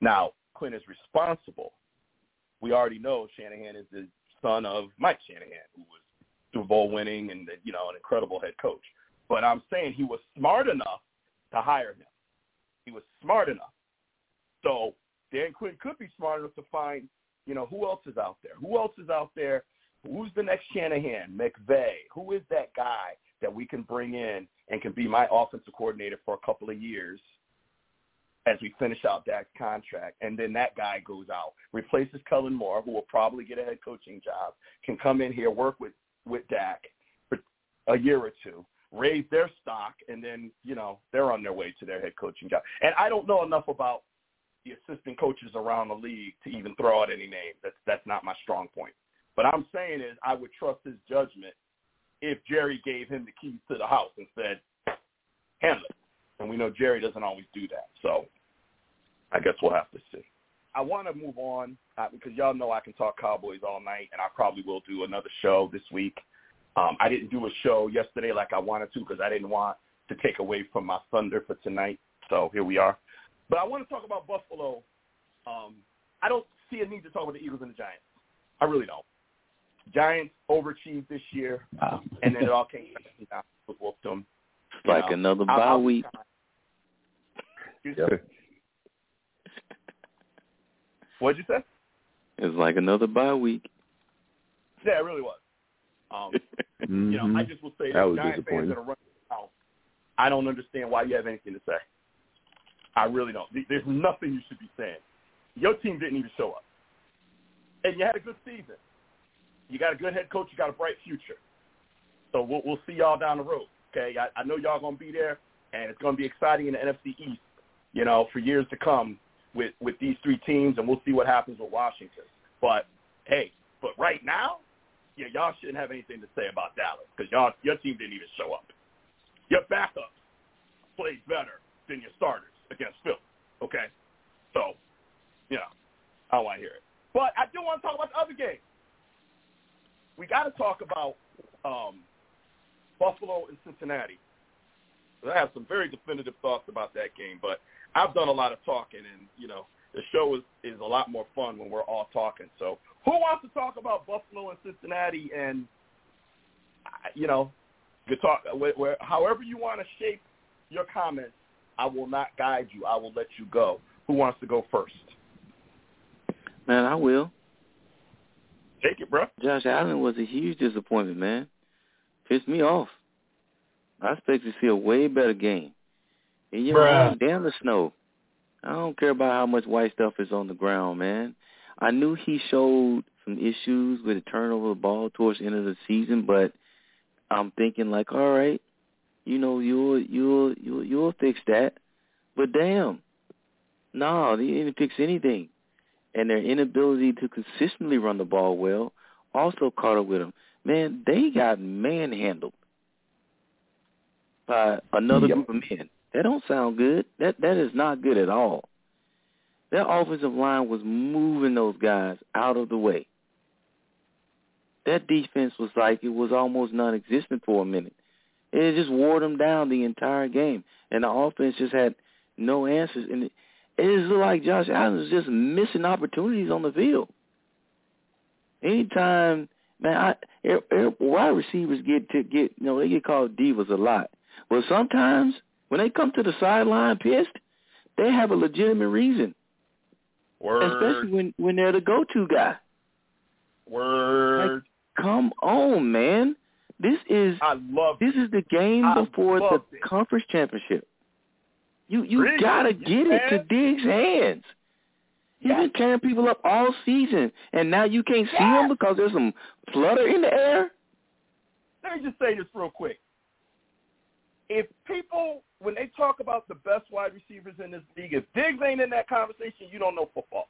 Now, Quinn is responsible. We already know Shanahan is the son of Mike Shanahan, who was Super Bowl winning and you know an incredible head coach. But I'm saying he was smart enough to hire him. He was smart enough. So Dan Quinn could be smart enough to find, you know, who else is out there? Who else is out there? Who's the next Shanahan? McVay? Who is that guy that we can bring in and can be my offensive coordinator for a couple of years as we finish out Dak's contract? And then that guy goes out, replaces Kellen Moore, who will probably get a head coaching job, can come in here, work with, with Dak for a year or two, raise their stock, and then, you know, they're on their way to their head coaching job. And I don't know enough about the assistant coaches around the league to even throw out any names. That's that's not my strong point. But I'm saying is I would trust his judgment if Jerry gave him the keys to the house and said, handle it. And we know Jerry doesn't always do that. So I guess we'll have to see. I want to move on uh, because y'all know I can talk Cowboys all night, and I probably will do another show this week. Um, I didn't do a show yesterday like I wanted to because I didn't want to take away from my thunder for tonight. So here we are. But I want to talk about Buffalo. Um, I don't see a need to talk about the Eagles and the Giants. I really don't. Giants overachieved this year, Wow. and then it all came crashing down with whooped them. It's like know, another bye I'll week. Yep. What'd you say? It's like another bye week. Yeah, it really was. Um, you know, I just will say That that was Giant fans that are running out. I don't understand why you have anything to say. I really don't. There's nothing you should be saying. Your team didn't even show up, and you had a good season. You got a good head coach. You got a bright future. So we'll, we'll see y'all down the road. Okay, I, I know y'all gonna be there, and it's gonna be exciting in the NFC East. You know, for years to come with with these three teams, and we'll see what happens with Washington. But hey, but right now, yeah, y'all shouldn't have anything to say about Dallas because y'all your team didn't even show up. Your backups played better than your starters against Philly. Okay, so you know I don't want to hear it. But I do want to talk about the other game. We got to talk about um, Buffalo and Cincinnati. I have some very definitive thoughts about that game, but I've done a lot of talking, and you know the show is is a lot more fun when we're all talking. So who wants to talk about Buffalo and Cincinnati? And you know, talk where, where, however you want to shape your comments. I will not guide you. I will let you go. Who wants to go first? Man, I will. Take it, bro. Josh Allen was a huge disappointment, man. Pissed me off. I expected to see a way better game. And you know, Bruh. damn the snow. I don't care about how much white stuff is on the ground, man. I knew he showed some issues with the turnover of the ball towards the end of the season, but I'm thinking like, all right, you know, you'll you'll you'll you'll fix that. But damn, no, they didn't fix anything. And their inability to consistently run the ball well also caught up with them. Man, they got manhandled by another Yep. group of men. That don't sound good. That that is not good at all. Their offensive line was moving those guys out of the way. That defense was like it was almost non-existent for a minute. It just wore them down the entire game, and the offense just had no answers. And it, it just looked like Josh Allen was just missing opportunities on the field. Anytime man, I, air, air, wide receivers get to get you know they get called divas a lot. But sometimes when they come to the sideline pissed, they have a legitimate reason. Word. Especially when when they're the go-to guy. Word. Like, come on, man. This is I love this is the game I before the it. conference championship. You you gotta get it to? Diggs' hands. He's Yes. been tearing people up all season, and now you can't see him because there's some flutter in the air. Let me just say this real quick. If people, when they talk about the best wide receivers in this league, if Diggs ain't in that conversation, you don't know football.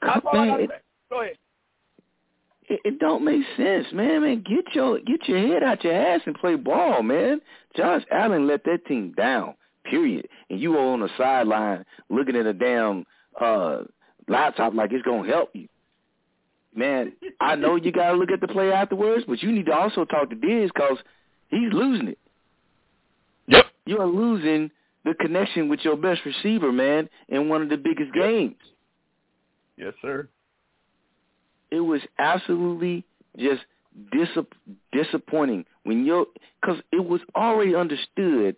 That's all I Man, gotta it, say. Go ahead. it, it don't make sense, man. Man, get your get your head out your ass and play ball, man. Josh Allen let that team down. Period. And you are on the sideline looking at a damn uh laptop like it's gonna help you. Man, I know you gotta look at the play afterwards, but you need to also talk to Diggs because he's losing it. Yep. You are losing the connection with your best receiver, man, in one of the biggest Yep. games. Yes, sir. it was absolutely just disap- disappointing when you because it was already understood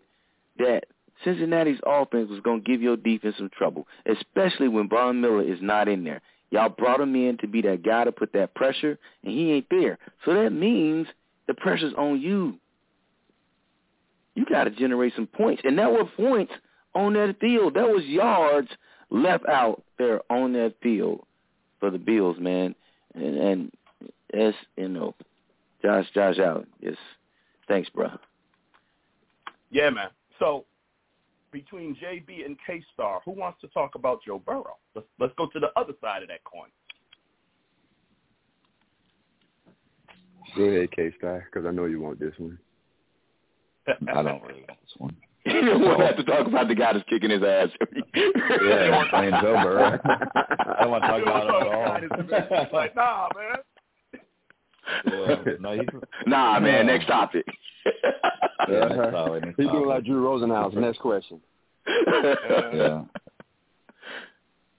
that Cincinnati's offense was going to give your defense some trouble, especially when Von Miller is not in there. Y'all brought him in to be that guy to put that pressure, and he ain't there. So that means the pressure's on you. You got to generate some points, and that were points on that field. That was yards left out there on that field for the Bills, man and and it's you know, Josh Josh Allen. Yes, thanks, bro. Yeah, man. So between JB and K Star, who wants to talk about Joe Burrow? Let's let's go to the other side of that coin. Go ahead, K-Star, because I know you want this one. I don't really want this one. you don't have to talk about the guy that's kicking his ass. Yeah, I'm playing Joe Burrow. I don't want to talk about know, it at all. like, nah, man. Yeah, no, he's, nah, man. Next topic. yeah, next topic, next He doing like Drew Rosenhaus. Next question. Yeah.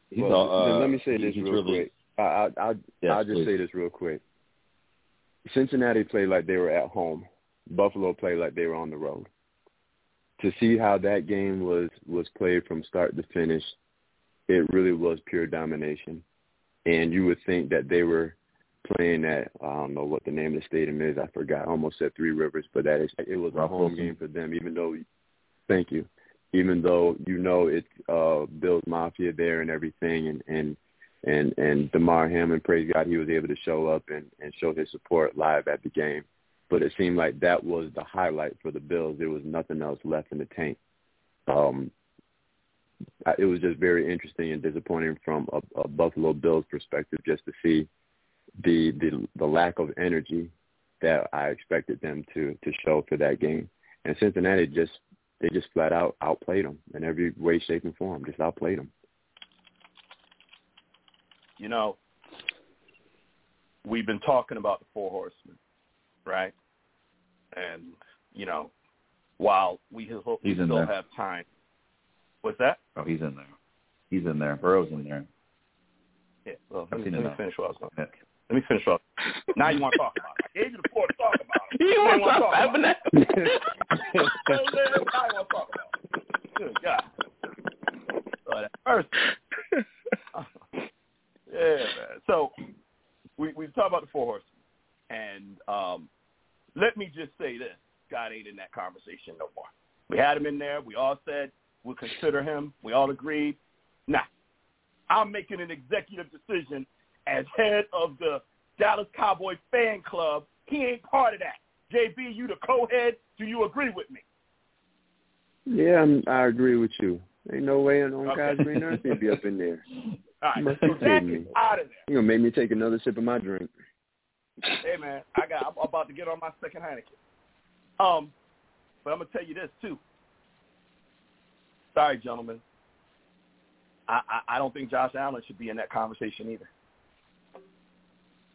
He's Well, all, uh, let me say this real really, quick. I, I, I, Yes, I'll just please. say this real quick. Cincinnati played like they were at home. Buffalo played like they were on the road. To see how that game was was played from start to finish, it really was pure domination. And you would think that they were playing at I don't know what the name of the stadium is. I forgot. I almost said Three Rivers, but that is it was a home game for them. Even though, thank you. Even though you know it's uh Bills Mafia there and everything, and and and and Damar Hamlin, praise God, he was able to show up and and show his support live at the game. But it seemed like that was the highlight for the Bills. There was nothing else left in the tank. Um, it was just very interesting and disappointing from a, a Buffalo Bills perspective, just to see the the the lack of energy that I expected them to to show for that game. And Cincinnati just they just flat out outplayed them in every way, shape, and form. Just outplayed them. You know, we've been talking about the four horsemen, right? And you know, while we hope we He's in still there. have time. What's that? oh, he's in there. He's in there. Burrow's in there. Yeah. Well, I've let me, seen let me finish what I was going. Yeah. Let me finish what. Now you want to talk about it? I gave you the floor to talk about it. you Now want wanna talk about it. that? You know what I'm saying? Now you want to talk about it. Good Dak. So that first, yeah, man. So we we talked about the four horsemen, and um, let me just say this: God ain't in that conversation no more. We had him in there. We all said we'll consider him. We all agreed. Nah, I'm making an executive decision as head of the Dallas Cowboys fan club. He ain't part of that. JB, you the co-head. Do you agree with me? Yeah, I'm, I agree with you. Ain't no way on Okay. God's green earth he'd be up in there. All right, Must so is me. out of there. You gonna make me take another sip of my drink? Hey man, I got. I'm about to get on my second Heineken. Um, but I'm gonna tell you this too. Sorry, gentlemen. I, I, I don't think Josh Allen should be in that conversation either.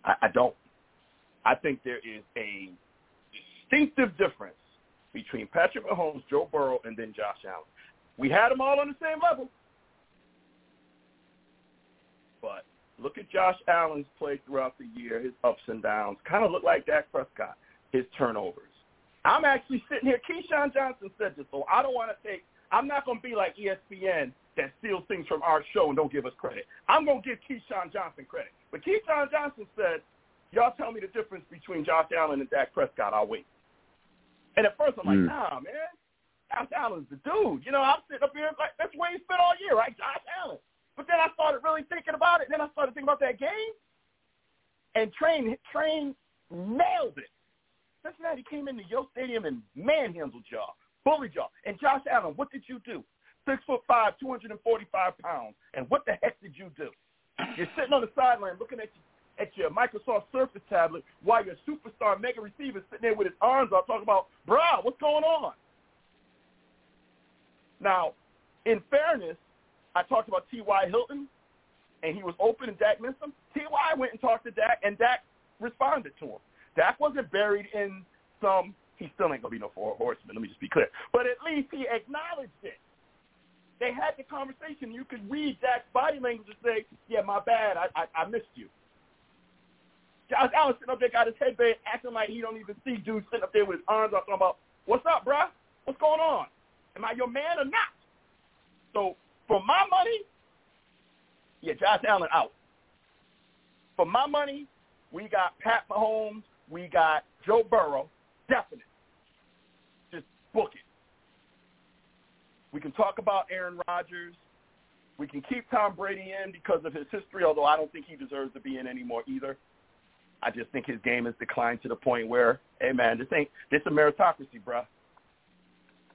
I, I don't. I think there is a distinctive difference between Patrick Mahomes, Joe Burrow, and then Josh Allen. We had them all on the same level. But look at Josh Allen's play throughout the year, his ups and downs, kind of look like Dak Prescott, his turnovers. I'm actually sitting here. Keyshawn Johnson said this, so I don't want to take. I'm not going to be like ESPN that steals things from our show and don't give us credit. I'm going to give Keyshawn Johnson credit. But Keyshawn Johnson said, y'all tell me the difference between Josh Allen and Dak Prescott. I'll wait. And at first I'm like, Mm. nah, man. Josh Allen's the dude. You know, I'm sitting up here like, that's where he's been all year, right? Josh Allen. But then I started really thinking about it. Then I started thinking about that game. And Train, Train nailed it. Cincinnati came into your stadium and manhandled y'all, bullied y'all. And Josh Allen, what did you do? Six foot five, 245 pounds. And what the heck did you do? You're sitting on the sideline looking at your, at your Microsoft Surface tablet while your superstar mega receiver sitting there with his arms out talking about, bruh, what's going on? Now, in fairness, I talked about T.Y. Hilton, and he was open and Dak missed him. T.Y. went and talked to Dak, and Dak responded to him. Dak wasn't buried in some, he still ain't going to be no four horseman, let me just be clear. But at least he acknowledged it. They had the conversation. You could read Dak's body language and say, yeah, my bad, I, I, I missed you. Josh Allen sitting up there, got his headband, acting like he don't even see dude sitting up there with his arms out, talking about, what's up, bruh? What's going on? Am I your man or not? So for my money, yeah, Josh Allen out. For my money, we got Pat Mahomes, we got Joe Burrow, definite. Just book it. We can talk about Aaron Rodgers. We can keep Tom Brady in because of his history, although I don't think he deserves to be in anymore either. I just think his game has declined to the point where, hey man, this ain't this a meritocracy, bruh.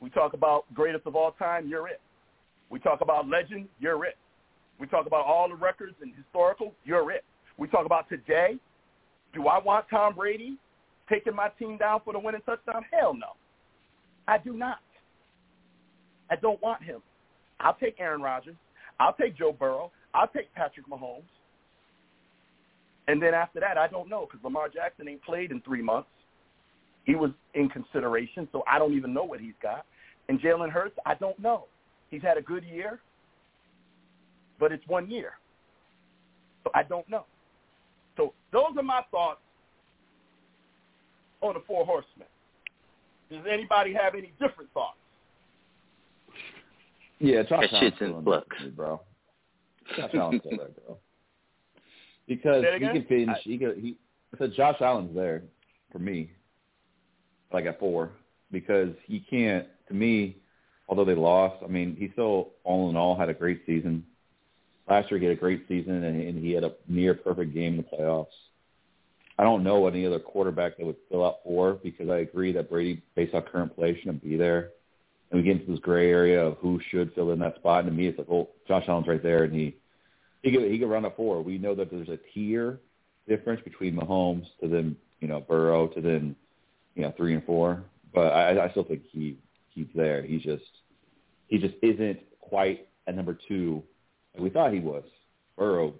We talk about greatest of all time, you're it. We talk about legend, you're it. We talk about all the records and historical, you're it. We talk about today, do I want Tom Brady taking my team down for the winning touchdown? Hell no. I do not. I don't want him. I'll take Aaron Rodgers. I'll take Joe Burrow. I'll take Patrick Mahomes. And then after that, I don't know because Lamar Jackson ain't played in three months. He was in consideration, so I don't even know what he's got. And Jalen Hurts, I don't know. He's had a good year, but it's one year. So I don't know. So those are my thoughts on the Four Horsemen. Does anybody have any different thoughts? Yeah, Josh That Allen's shit's in in flux. there, bro. Josh Allen's still there, bro. Because he again? can finish. He could. He I said Josh Allen's there for me. Like at four, because he can't. To me, although they lost, I mean, he still all in all had a great season. Last year he had a great season, and, and he had a near perfect game in the playoffs. I don't know any other quarterback that would fill out four because I agree that Brady, based on current play, shouldn't be there. And we get into this gray area of who should fill in that spot. And to me, it's like, well, Josh Allen's right there, and he he could he could run a four. We know that there's a tier difference between Mahomes to then you know Burrow to then you know three and four. But I, I still think he he's there. He's just he just isn't quite at number two like we thought he was. Burrow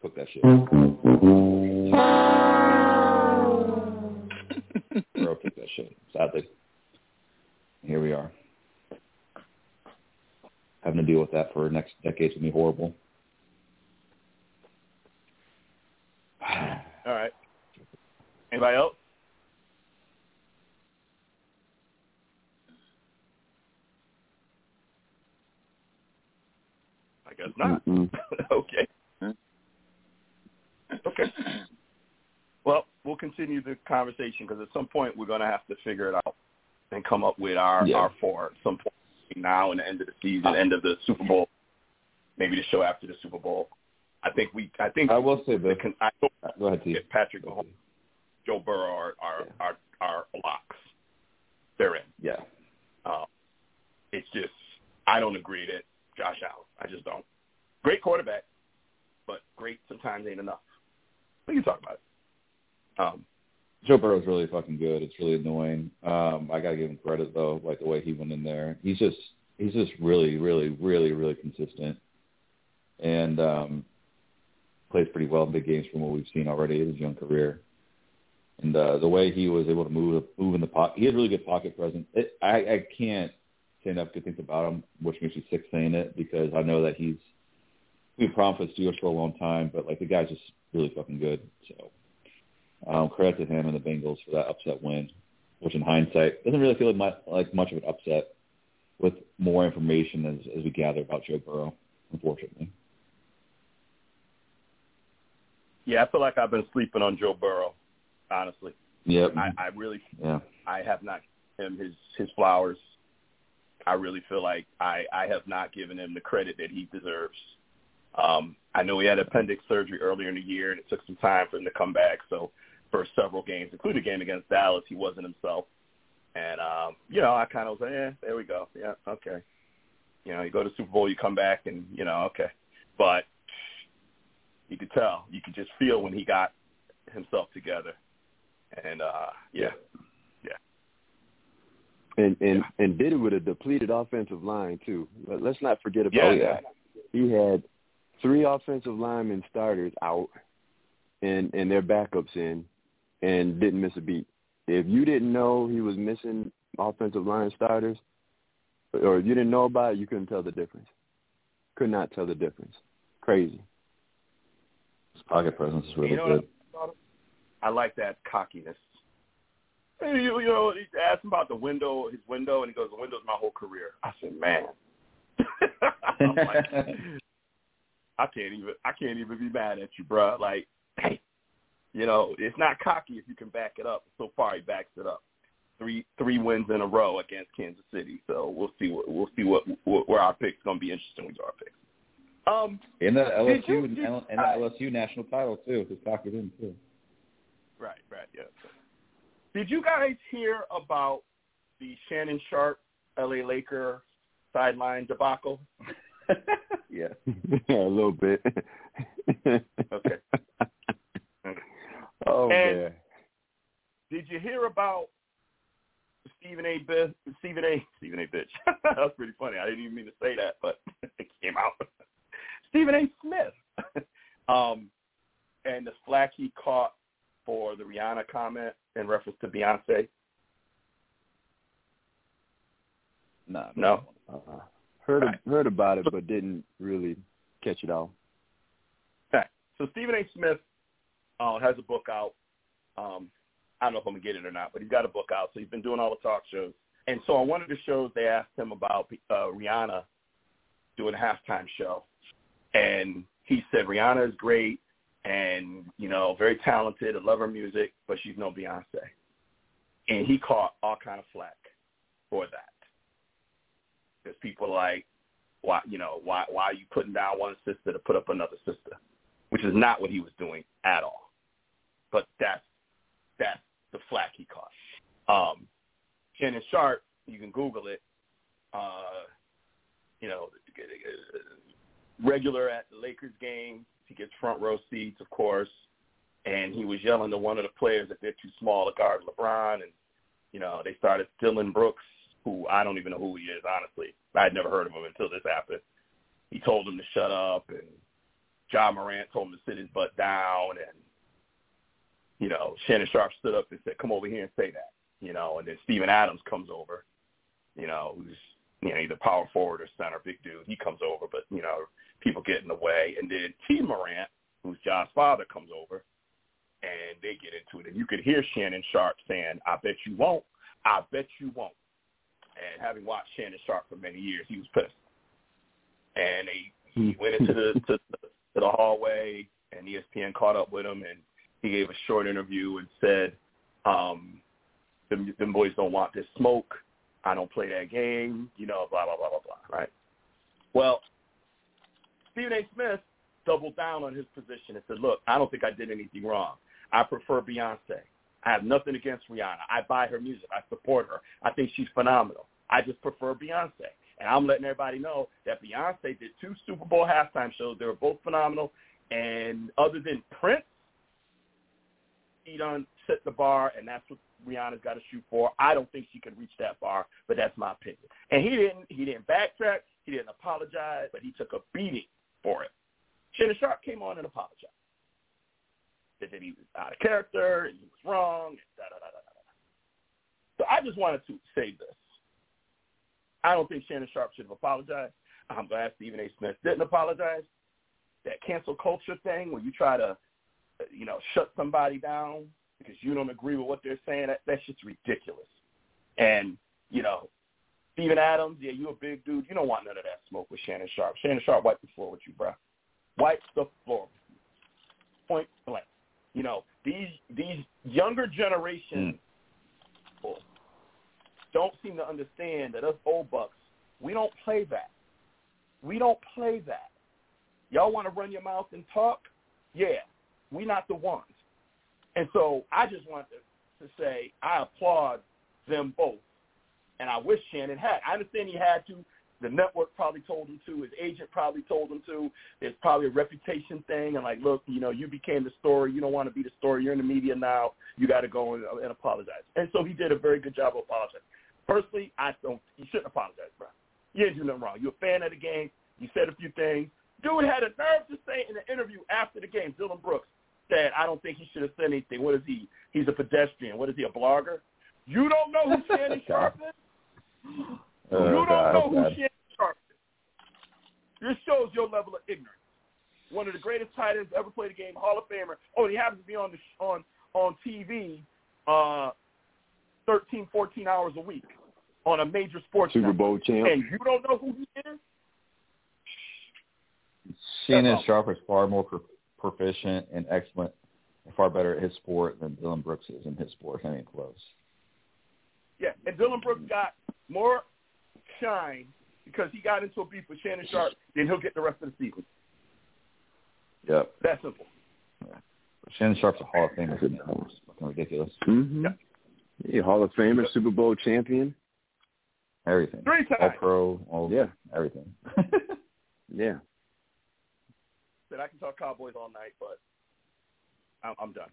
took that shit. Burrow took that shit. Sadly, here we are having to deal with that for the next decade's gonna be horrible. All right. Anybody else? I guess not. Okay. Okay. Well, we'll continue the conversation because at some point we're going to have to figure it out and come up with our Yeah. our four at some point now and the end of the season, end of the Super Bowl, maybe the show after the Super Bowl. I think we. I think I will say this. I hope Go ahead, that Patrick Mahomes, Joe Burrow are are Yeah. are, are locks. They're in. Yeah. Um, it's just I don't agree that Josh Allen. I just don't. Great quarterback, but great sometimes ain't enough. We can talk about it. Um, Joe Burrow's really fucking good. It's really annoying. Um, I gotta give him credit though, like the way he went in there. He's just he's just really, really, really, really consistent. And um plays pretty well in big games from what we've seen already in his young career. And uh the way he was able to move move in the pocket he has really good pocket presence. It, I, I can't say enough good things about him, which makes me sick saying it because I know that he's we promised the Steelers for a long time, but like the guy's just really fucking good. So um, credit to him and the Bengals for that upset win, which in hindsight doesn't really feel like much, like much of an upset with more information as, as we gather about Joe Burrow, unfortunately. Yeah, I feel like I've been sleeping on Joe Burrow, honestly. Yep. I, I really, yeah. I have not given him his his flowers. I really feel like I I have not given him the credit that he deserves. Um, I know he had appendix surgery earlier in the year, and it took some time for him to come back. So for several games, including a game against Dallas, he wasn't himself. And um, you know, I kind of was like, "Yeah, there we go. Yeah, okay." You know, you go to Super Bowl, you come back, and you know, okay. But you could tell, you could just feel when he got himself together. And uh, yeah, yeah. And and Yeah. and did it with a depleted offensive line too. Let- Let's not forget about Yeah, yeah. that. He had three offensive linemen starters out, and and their backups in, and didn't miss a beat. If you didn't know he was missing offensive line starters, or if you didn't know about it, you couldn't tell the difference. Could not tell the difference. Crazy. His pocket presence is really You know good. I, I like that cockiness. And You, you know, he asked him about the window, his window, and he goes, "The window's my whole career." I said, "Man." I'm like, I can't even I can't even be mad at you, bro. Like, hey, you know, it's not cocky if you can back it up. So far, he backs it up. Three three wins in a row against Kansas City. So we'll see what we'll see what, what where our picks going to be interesting with our picks. Um, and that Did LSU you- and, did- and that LSU national title too. His pocket in too. right, right, yeah. Did you guys hear about the Shannon Sharpe LA Laker sideline debacle? yeah. a little bit. Okay. oh And- man. Did you hear about Stephen A. Bi- Stephen A. Stephen A. Bitch? that was pretty funny. I didn't even mean to say that, but it came out. Stephen A. Smith. um, and the flack he caught for the Rihanna comment in reference to Beyonce. Nah, No. Uh, heard Right. heard about it, but didn't really catch it all. Okay. So Stephen A. Smith uh, has a book out. Um, I don't know if I'm gonna get it or not, but he's got a book out. So he's been doing all the talk shows. And so on one of the shows, they asked him about uh, Rihanna doing a halftime show, and he said Rihanna is great and you know very talented. I love her music, but she's no Beyonce. And he caught all kind of flack for that because people are like, why you know why why are you putting down one sister to put up another sister, which is not what he was doing at all. But that's that's the flack he caught. Um, Shannon Sharpe, you can Google it. Uh, you know, regular at the Lakers game. He gets front row seats, of course, and he was yelling to one of the players that they're too small to guard LeBron, and you know they started Dillon Brooks, who I don't even know who he is, honestly. I'd never heard of him until this happened. He told him to shut up, and Ja Morant told him to sit his butt down, and you know Shannon Sharpe stood up and said, "Come over here and say that," you know, and then Steven Adams comes over, you know, who's you know either power forward or center, big dude. He comes over, but you know people get in the way, and then Tee Morant, who's Ja's father, comes over, and they get into it, and you could hear Shannon Sharpe saying, "I bet you won't. I bet you won't." And having watched Shannon Sharpe for many years, he was pissed. And they, he went into the to, to the hallway, and ESPN caught up with him, and he gave a short interview and said, um, them, them boys don't want this smoke. I don't play that game, you know, blah, blah, blah, blah, blah, right? Well, Stephen A. Smith doubled down on his position and said, look, I don't think I did anything wrong. I prefer Beyonce. I have nothing against Rihanna. I buy her music. I support her. I think she's phenomenal. I just prefer Beyonce. And I'm letting everybody know that Beyonce did two Super Bowl halftime shows. They were both phenomenal. And other than Prince, he done set the bar, and that's what Rihanna's got to shoot for. I don't think she can reach that bar, but that's my opinion. And he didn't. He didn't backtrack. He didn't apologize, but he took a beating for it. Shannon Sharpe came on and apologized. That he was out of character and he was wrong. And da, da, da, da, da. So I just wanted to say this. I don't think Shannon Sharpe should have apologized. I'm glad Stephen A. Smith didn't apologize. that cancel culture thing where you try to, you know, shut somebody down because you don't agree with what they're saying. That that's just ridiculous. And you know, Steven Adams, yeah, you a big dude. You don't want none of that smoke with Shannon Sharpe. Shannon Sharpe, wipe the floor with you, bro. Wipe the floor. Point blank. You know, these these younger generation Mm. don't seem to understand that us old bucks, we don't play that. We don't play that. Y'all want to run your mouth and talk? Yeah, we not the ones. And so I just want to, to say I applaud them both, and I wish Shannon had. I understand he had to. The network probably told him to. His agent probably told him to. There's probably a reputation thing, and like, look, you know, you became the story. You don't want to be the story. You're in the media now. You got to go and, and apologize. And so he did a very good job of apologizing. Personally, I don't. You shouldn't apologize, bro. You didn't do nothing wrong. You're a fan of the game. You said a few things. Dude had a nerve to say in an interview after the game, Dillon Brooks said, I don't think he should have said anything. What is he? He's a pedestrian. What is he, a blogger? You don't know who Shannon Sharpe is? Oh, you don't God, know who. Shannon Sharpe is. This shows your level of ignorance. One of the greatest tight ends ever play the game, Hall of Famer. Oh, he happens to be on the sh- on on TV uh, 13, 14 hours a week on a major sports Super. Bowl champ. And you don't know who he is? Shannon. Sharpe is far more proficient and excellent, and far better at his sport than Dillon Brooks is in his sport. I mean, close. Yeah, and Dillon Brooks got more shine because he got into a beef with Shannon Sharpe than he'll get the rest of the season. Yep. That simple. Shannon Sharpe's a Hall of Famer. man. It's fucking ridiculous. Mm-hmm. Yeah. Yeah, Hall of Famer, Super Bowl champion. Everything. Three All pro. All Yeah. Everything. Yeah. Said I can talk Cowboys all night, but I'm, I'm done.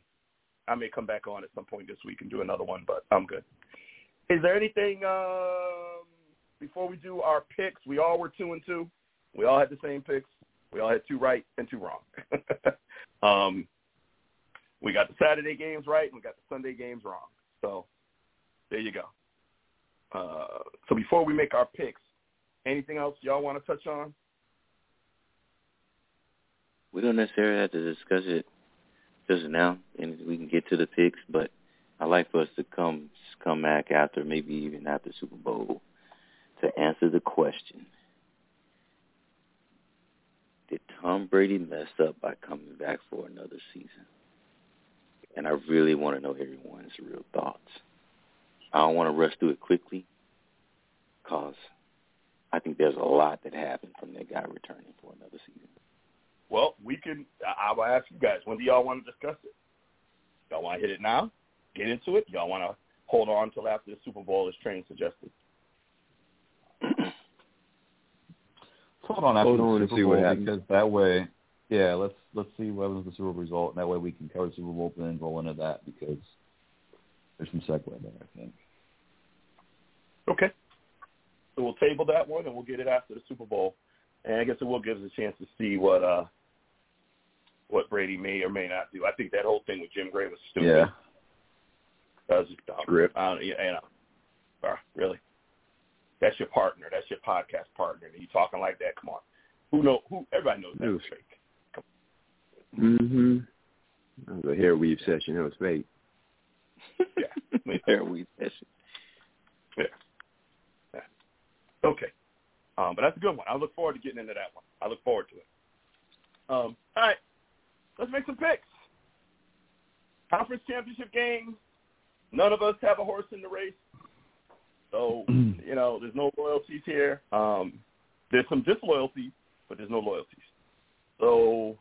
I may come back on at some point this week and do another one, but I'm good. Is there anything um, before we do our picks? We all were two and two. We all had the same picks. We all had two right and two wrong. um, we got the Saturday games right, and we got the Sunday games wrong. So there you go. Uh, so before we make our picks, anything else y'all want to touch on? We don't necessarily have to discuss it just now, and we can get to the picks. But I like for us to come come back after, maybe even after Super Bowl, to answer the question: Did Tom Brady mess up by coming back for another season? And I really want to know everyone's real thoughts. I don't want to rush through it quickly, cause I think there's a lot that happened from that guy returning for another season. Well, we can. I, I will ask you guys. When do y'all want to discuss it? Y'all want to hit it now? Get into it? Y'all want to hold on until after the Super Bowl is training suggested? Hold on after Hold the on and Super Bowl happens. because that way, yeah, let's let's see what happens with the Super Bowl result, and that way we can cover the Super Bowl and then roll into that because there's some segue there, I think. Okay. So we'll table that one and we'll get it after the Super Bowl. And I guess it will give us a chance to see what uh what Brady may or may not do. I think that whole thing with Jim Gray was stupid. Yeah. That was just dumb. Script. I don't, you know, uh, really. That's your partner. That's your podcast partner. And you talking like that? Come on. Who know? Who? Everybody knows that was fake. Mm-hmm. That was a hair weave session. That was fake. Yeah. hair weave There we session. Okay. Um, but that's a good one. I look forward to getting into that one. I look forward to it. Um, all right. Let's make some picks. Conference championship games. None of us have a horse in the race. So, you know, there's no loyalties here. Um, there's some disloyalties, but there's no loyalties. So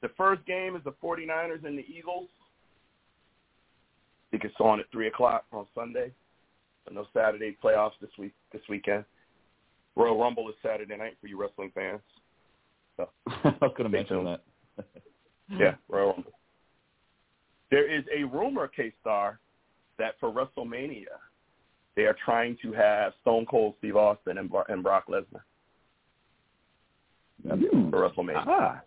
the first game is the 49ers and the Eagles. I think it's on at 3 o'clock on Sunday. So no Saturday playoffs this week this weekend. Royal Rumble is Saturday night for you wrestling fans. I was going to mention that. Yeah, Royal Rumble. There is a rumor, K-Star, that for WrestleMania, they are trying to have Stone Cold Steve Austin and, Bro- and Brock Lesnar Hmm. for WrestleMania. Ah.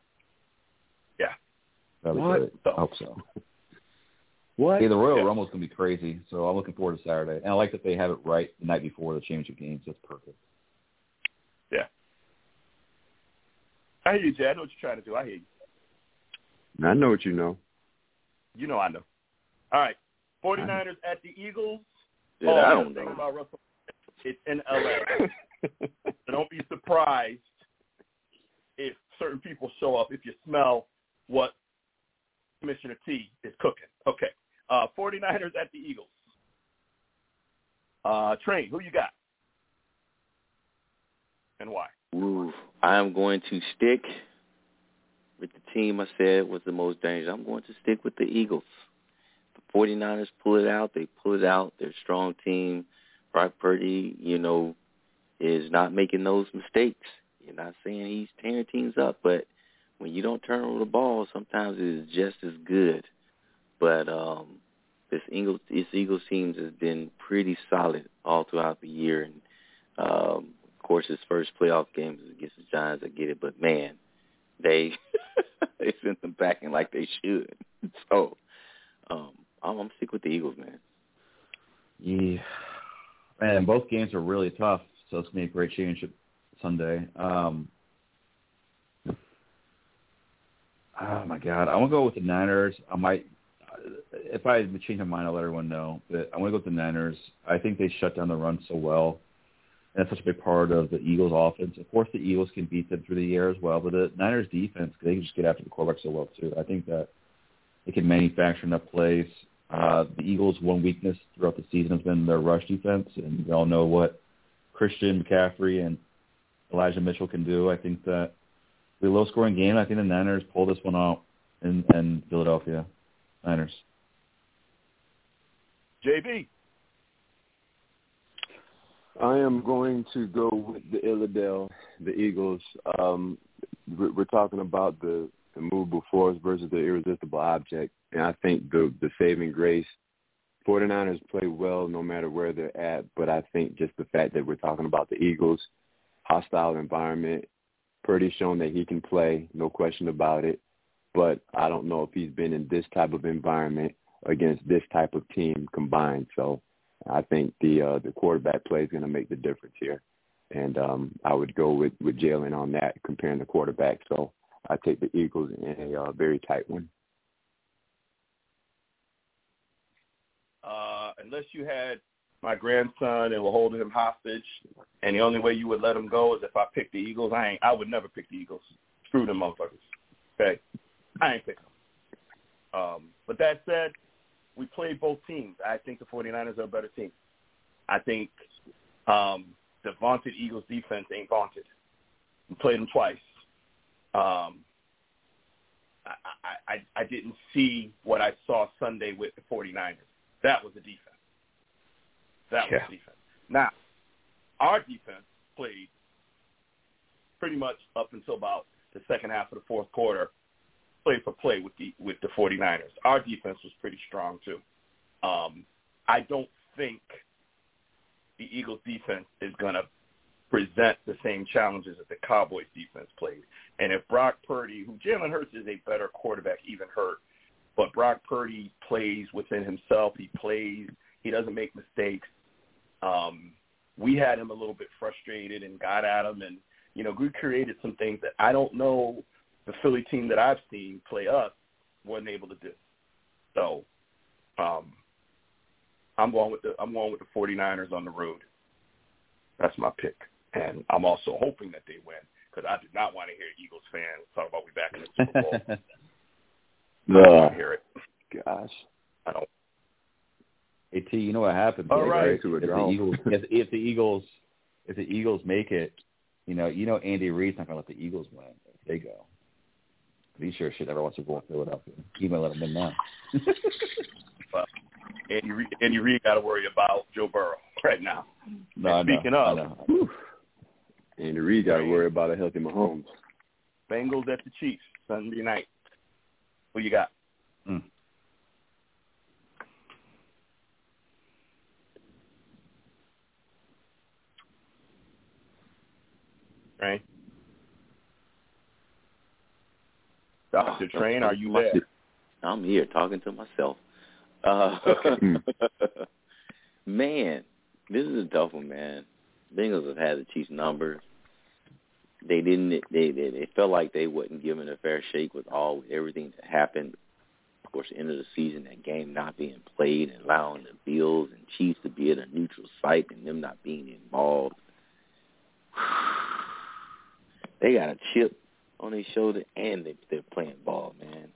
That'd be What? great. I hope so. What? Hey, the Royal Yeah. Rumble's going to be crazy, so I'm looking forward to Saturday. And I like that they have it right the night before the championship games. That's perfect. Yeah. I hear you, Jay. I know what you're trying to do. I hear you. I know what you know. You know I know. All right. 49ers at the Eagles. Yeah, oh, I don't know. About Russell, it's in L.A. so don't be surprised if certain people show up if you smell what Commissioner T is cooking. Okay. Uh, 49ers at the Eagles. Uh, Train, who you got? And why? I am going to stick with the team I said was the most dangerous. I'm going to stick with the Eagles. The 49ers pull it out. They pull it out. They're a strong team. Brock Purdy, you know, is not making those mistakes. You're not saying he's tearing teams up, but when you don't turn over the ball, sometimes it is just as good. But um this Eagles this Eagles team has been pretty solid all throughout the year and um of course his first playoff game is against the Giants, I get it, but man, they they sent them backing like they should. So um I'm I'm stick with the Eagles, man. Yeah, man, both games are really tough, so it's gonna be a great championship Sunday. Um, oh my God, I want to go with the Niners. I might, if I change my mind, I'll let everyone know. But I want to go with the Niners. I think they shut down the run so well, and that's such a big part of the Eagles' offense. Of course, the Eagles can beat them through the air as well, but the Niners' defense, they can just get after the quarterback so well too. I think that they can manufacture enough plays. Uh, the Eagles' one weakness throughout the season has been their rush defense, and we all know what Christian McCaffrey and Elijah Mitchell can do. I think that the low-scoring game, I think the Niners pull this one out in, in Philadelphia. Niners. JB. I am going to go with the Illadelph, the Eagles. Um, we're we're talking about the, the movable force versus the irresistible object, and I think the the saving grace. 49ers play well no matter where they're at, but I think just the fact that we're talking about the Eagles, hostile environment, Purdy's shown that he can play, no question about it. But I don't know if he's been in this type of environment against this type of team combined. So I think the uh, the quarterback play is going to make the difference here, and um, I would go with with Jalen on that comparing the quarterback. So I take the Eagles in a uh, very tight one. Uh, unless you had my grandson and were holding him hostage, and the only way you would let him go is if I picked the Eagles. I ain't. I would never pick the Eagles. Screw them motherfuckers. Okay, I ain't picking them. Um, but that said, we played both teams. I think the 49ers are a better team. I think um, the vaunted Eagles defense ain't vaunted. We played them twice. Um, I, I, I, didn't see what I saw Sunday with the 49ers. That was the defense. That was Yeah. the defense. Now, our defense played pretty much up until about the second half of the fourth quarter, play for play with the with the 49ers. Our defense was pretty strong too. Um, I don't think the Eagles defense is going to present the same challenges that the Cowboys defense played. And if Brock Purdy, who Jalen Hurts is a better quarterback, even hurt, but Brock Purdy plays within himself. He plays. He doesn't make mistakes. Um, we had him a little bit frustrated and got at him, and you know, we created some things that I don't know the Philly team that I've seen play us wasn't able to do. So, um, I'm going with the I'm going with the 49ers on the road. That's my pick, and I'm also hoping that they win because I do not want to hear Eagles fans talk about we back in the Super Bowl. I don't want to hear it. Gosh. I don't. Hey T, you know what happens? All right? right. If the Eagles, if, if the Eagles, if the Eagles make it, you know, you know Andy Reid's not gonna let the Eagles win if they go. He sure shit never wants to go to Philadelphia. He might let them win now. But Andy Reid, Andy Reid got to worry about Joe Burrow right now. No, And I know, speaking I of, know. Whew. Andy Reid got to worry about a healthy Mahomes. Bengals at the Chiefs Sunday night. Who you got? Mm. Right. Dr. Train, are you there? I'm here talking to myself. Uh, man, this is a tough one, man. Bengals have had the Chiefs number. they didn't they, they they felt like they wasn't given a fair shake with all everything that happened. Of course, end of the season, that game not being played and allowing the Bills and Chiefs to be at a neutral site and them not being involved. they got a chip on their shoulder and they, they're playing ball, man.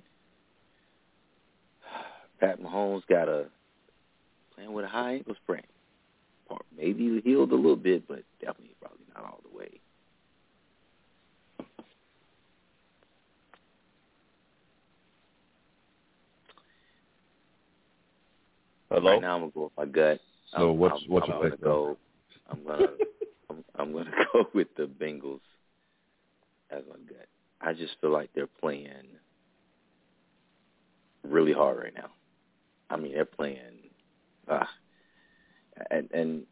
Pat Mahomes got a playing with a high ankle sprain. Maybe he healed a little bit, but definitely probably not all the way. Hello. Right now, I'm gonna go with my gut. So I'm, what's I'm, what's I'm your pick? go. I'm gonna I'm, I'm gonna go with the Bengals as my gut. I just feel like they're playing really hard right now. I mean, they're playing, uh, and and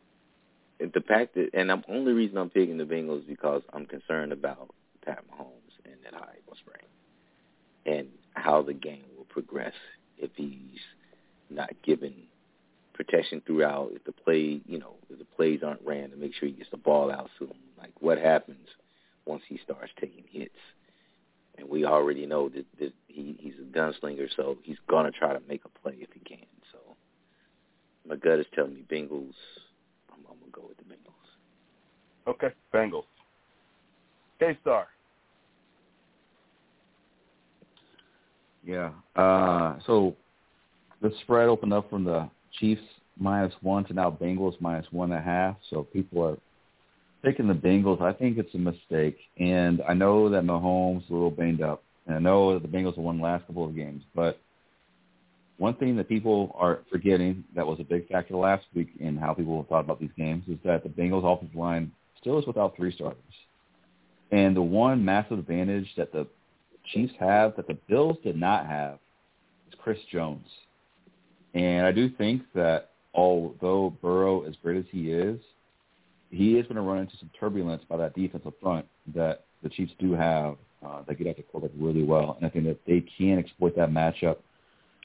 the fact that, and the only reason I'm picking the Bengals is because I'm concerned about Pat Mahomes and that high ankle sprain, and how the game will progress if he's not given protection throughout, if the play, you know, if the plays aren't ran to make sure he gets the ball out soon. Like what happens once he starts taking hits? And we already know that, that he, he's a gunslinger, so he's gonna try to make a play if he can. So my gut is telling me Bengals. I'm, I'm gonna go with the Bengals. Okay, Bengals. K-Star. Yeah. Uh, so the spread opened up from the Chiefs minus one to now Bengals minus one and a half. So people are picking the Bengals. I think it's a mistake. And I know that Mahomes is a little banged up. And I know that the Bengals have won the last couple of games. But one thing that people are forgetting that was a big factor last week in how people thought about these games is that the Bengals offensive line still is without three starters. And the one massive advantage that the Chiefs have that the Bills did not have is Chris Jones. And I do think that although Burrow, as great as he is, he is going to run into some turbulence by that defensive front that the Chiefs do have uh, that get after quarterback really well. And I think that they can exploit that matchup.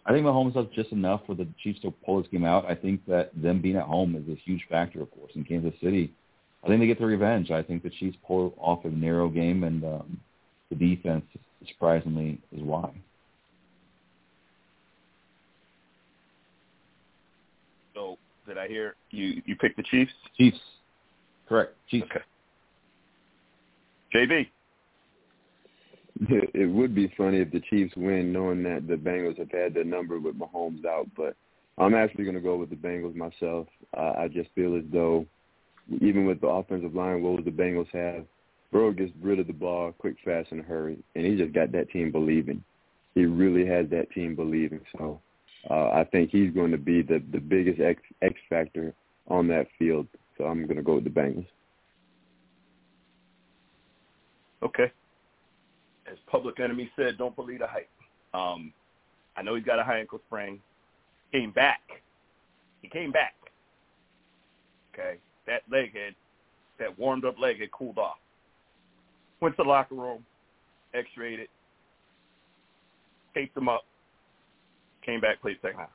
I think Mahomes does just enough for the Chiefs to pull this game out. I think that them being at home is a huge factor, of course, in Kansas City. I think they get the revenge. I think the Chiefs pull off a narrow game, and um, the defense, surprisingly, is why. So did I hear you? You picked the Chiefs. Chiefs, correct? Chiefs. Okay. JB. It, it would be funny if the Chiefs win, knowing that the Bengals have had their number with Mahomes out. But I'm actually going to go with the Bengals myself. Uh, I just feel as though, even with the offensive line woes the Bengals have, Burrow gets rid of the ball quick, fast, in a hurry, and he just got that team believing. He really has that team believing. So uh, I think he's going to be the the biggest X X factor on that field. So I'm going to go with the Bengals. Okay. As Public Enemy said, don't believe the hype. Um, I know he's got a high ankle sprain. Came back. He came back. Okay. That leg had, that warmed up leg had cooled off. Went to the locker room, x-rayed it, taped him up, came back, played second half.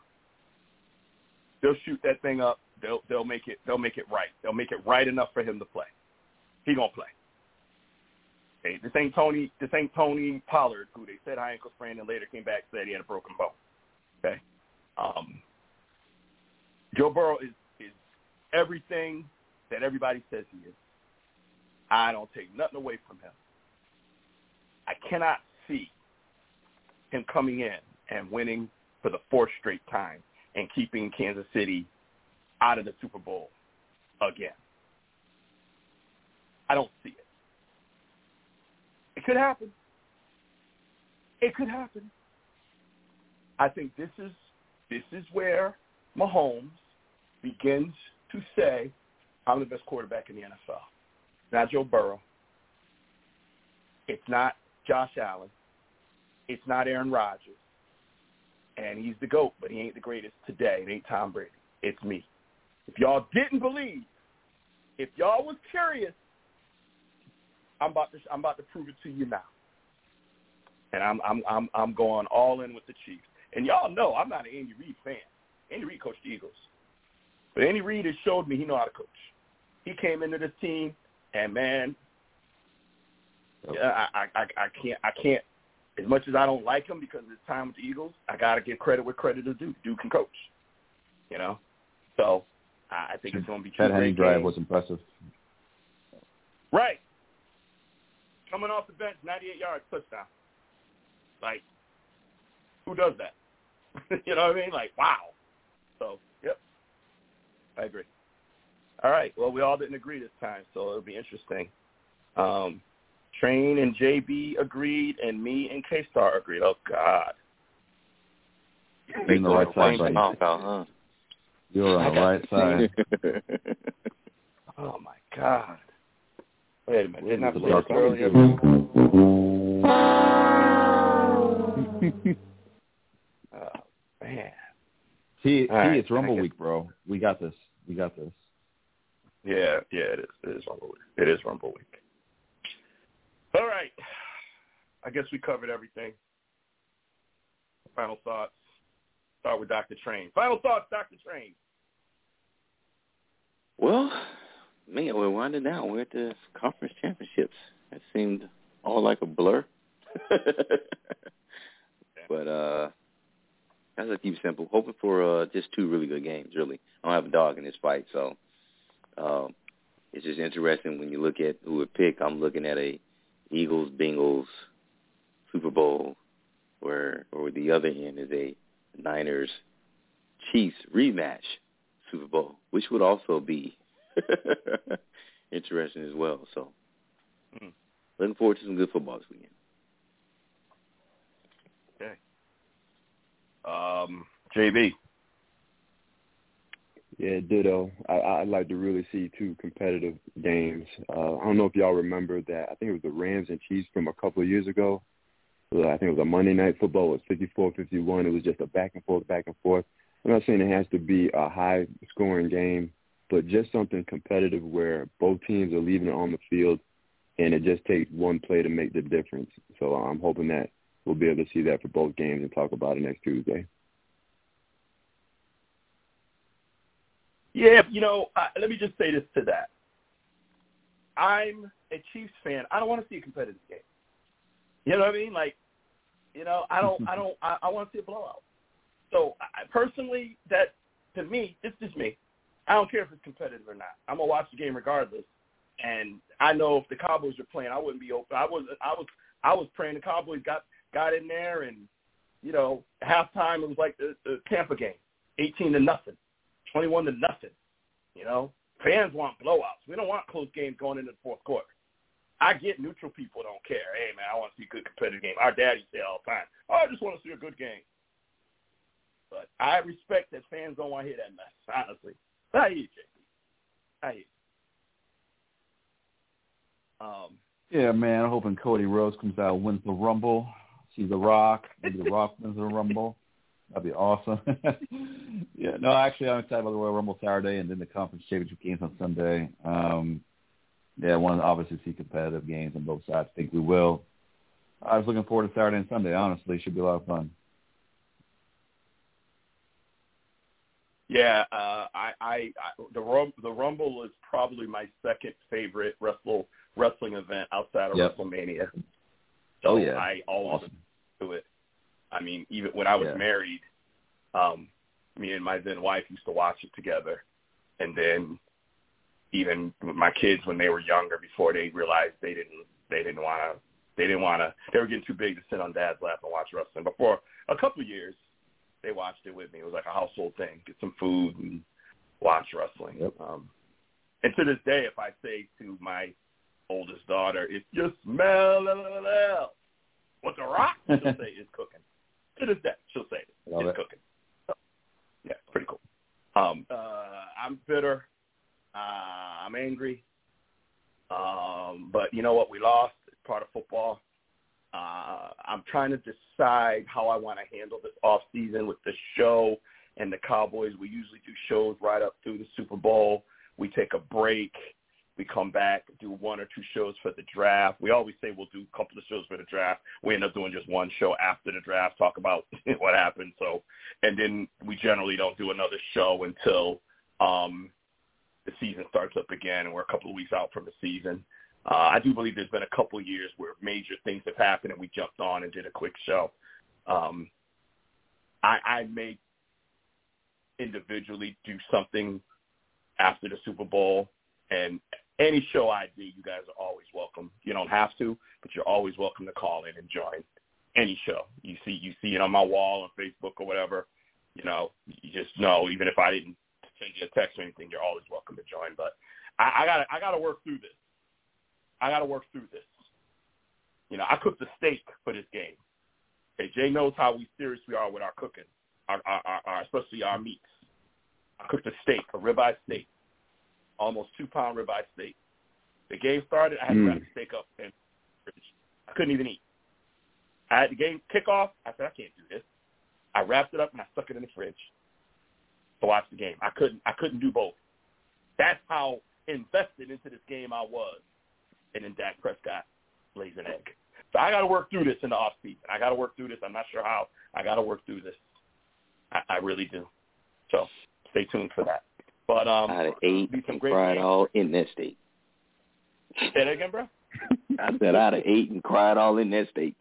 They'll shoot that thing up. They'll they'll make it they'll make it right. They'll make it right enough for him to play. He gonna play. Okay, this ain't Tony. This ain't Tony Pollard, who they said high ankle sprain and later came back said he had a broken bone. Okay, um, Joe Burrow is is everything that everybody says he is. I don't take nothing away from him. I cannot see him coming in and winning for the fourth straight time and keeping Kansas City out of the Super Bowl again. I don't see it. It could happen. It could happen. I think this is this is where Mahomes begins to say, I'm the best quarterback in the NFL. Not Joe Burrow. It's not Josh Allen. It's not Aaron Rodgers. And he's the GOAT, but he ain't the greatest today. It ain't Tom Brady. It's me. If y'all didn't believe, if y'all was curious, I'm about to I'm about to prove it to you now. And I'm I'm I'm I'm going all in with the Chiefs. And y'all know I'm not an Andy Reid fan. Andy Reid coached the Eagles. But Andy Reid has showed me he know how to coach. He came into this team and man. Yeah, I, I I can't I can't. As much as I don't like him because of his time with the Eagles, I got to give credit where credit is due. Duke can coach, you know. So I I think it's going to be two That Henne great drive games. was impressive. Right. Coming off the bench, 98 yards, touchdown. Like, who does that? you know what I mean? Like, wow. So, yep. I agree. All right. Well, we all didn't agree this time, so it'll be interesting. Um, Train and JB agreed, and me and K-Star agreed. Oh, God. You're the right side, buddy. Out, huh? You're on the right side. Oh, my God. Wait a minute. Didn't I say this earlier? Oh, man. See, right, see, it's Rumble Week, bro. We got this. We got this. Yeah, yeah, it is. It is Rumble Week. It is Rumble Week. All right. I guess we covered everything. Final thoughts. Start with Dr. Train. Final thoughts, Dr. Train. Well, man, we're winding down. We're at the conference championships. That seemed all like a blur. but uh guys, I keep simple. Hoping for uh just two really good games, really. I don't have a dog in this fight, so um it's just interesting when you look at who would pick. I'm looking at a Eagles Bengals Super Bowl where or the other end is a Niners Chiefs rematch Super Bowl, which would also be interesting as well. So, Hmm. looking forward to some good football this weekend. Um, JB. Yeah, ditto. I, I'd like to really see two competitive games. Uh, I don't know if y'all remember that. I think it was the Rams and Chiefs from a couple of years ago. Uh, I think it was a Monday night football. It was 54-51. It was just a back and forth, back and forth. I'm not saying it has to be a high-scoring game, but just something competitive where both teams are leaving it on the field, and it just takes one play to make the difference. So I'm hoping that we'll be able to see that for both games and talk about it next Tuesday. Yeah, you know, uh, let me just say this to that. I'm a Chiefs fan. I don't want to see a competitive game. You know what I mean? Like, you know, I don't, I don't, I, I want to see a blowout. So, I, personally, that to me, it's just me. I don't care if it's competitive or not. I'm gonna watch the game regardless. And I know if the Cowboys are playing, I wouldn't be open. I was, I was, I was praying the Cowboys got got in there, and you know, halftime it was like the, the Tampa game, 18 to nothing. 21 to nothing. You know, fans want blowouts. We don't want close games going into the fourth quarter. I get neutral people don't care. Hey man, I want to see a good competitive game. Our daddy say all the time, oh, I just want to see a good game. But I respect that fans don't want to hear that mess. Honestly, I hear you, JP. I hear you. Um, Yeah, man. I'm hoping Cody Rhodes comes out, wins the Rumble. See The Rock. Maybe The Rock wins the Rumble. That'd be awesome. yeah, no, actually, I'm excited about the Royal Rumble Saturday and then the conference championship games on Sunday. Um, yeah, I want to obviously see competitive games on both sides. I think we will. I was looking forward to Saturday and Sunday. Honestly, should be a lot of fun. Yeah, uh, I, I, I the Rum, the Rumble is probably my second favorite wrestle wrestling event outside of Yep. WrestleMania. Oh, yeah. I always Awesome. do it. I mean, even when I was Yeah. married, um, me and my then wife used to watch it together, and then even my kids when they were younger, before they realized they didn't they didn't want to they didn't want to they were getting too big to sit on dad's lap and watch wrestling. But for a couple of years, they watched it with me. It was like a household thing. Get some food and watch wrestling. Yep. Um, and to this day, if I say to my oldest daughter, "If you smell what the rock," she'll say it's cooking. To this day, she'll say it. Love it's it. cooking. So, yeah, pretty cool. Um, uh, I'm bitter. Uh, I'm angry. Um, but you know what? We lost. It's part of football. Uh, I'm trying to decide how I want to handle this off season with the show and the Cowboys. We usually do shows right up through the Super Bowl. We take a break. We come back, do one or two shows for the draft. We always say we'll do a couple of shows for the draft. We end up doing just one show after the draft, talk about what happened. So, and then we generally don't do another show until um, the season starts up again, and we're a couple of weeks out from the season. Uh, I do believe there's been a couple years where major things have happened and we jumped on and did a quick show. Um, I, I may individually do something after the Super Bowl, and any show I do, you guys are always welcome. You don't have to, but you're always welcome to call in and join any show. You see, you see it on my wall on Facebook or whatever. You know, you just know, even if I didn't send you a text or anything, you're always welcome to join. But I, I gotta, I gotta work through this. I gotta work through this. You know, I cooked a steak for this game. Okay, Jay knows how we serious we are with our cooking, our, our, our, our especially our meats. I cooked a steak, a ribeye steak, almost two pound ribeye steak. The game started. I had to Mm. wrap the steak up and. I couldn't even eat. I had the game kickoff. I said, I can't do this. I wrapped it up and I stuck it in the fridge to watch the game. I couldn't. I couldn't do both. That's how invested into this game I was. And then Dak Prescott lays an egg. So I got to work through this in the off season. I got to work through this. I'm not sure how. I got to work through this. I, I really do. So stay tuned for that. But um, I'd have ate be some great cried games. all in that steak. Say that again, bro. I said I'd have ate and cried all in that steak.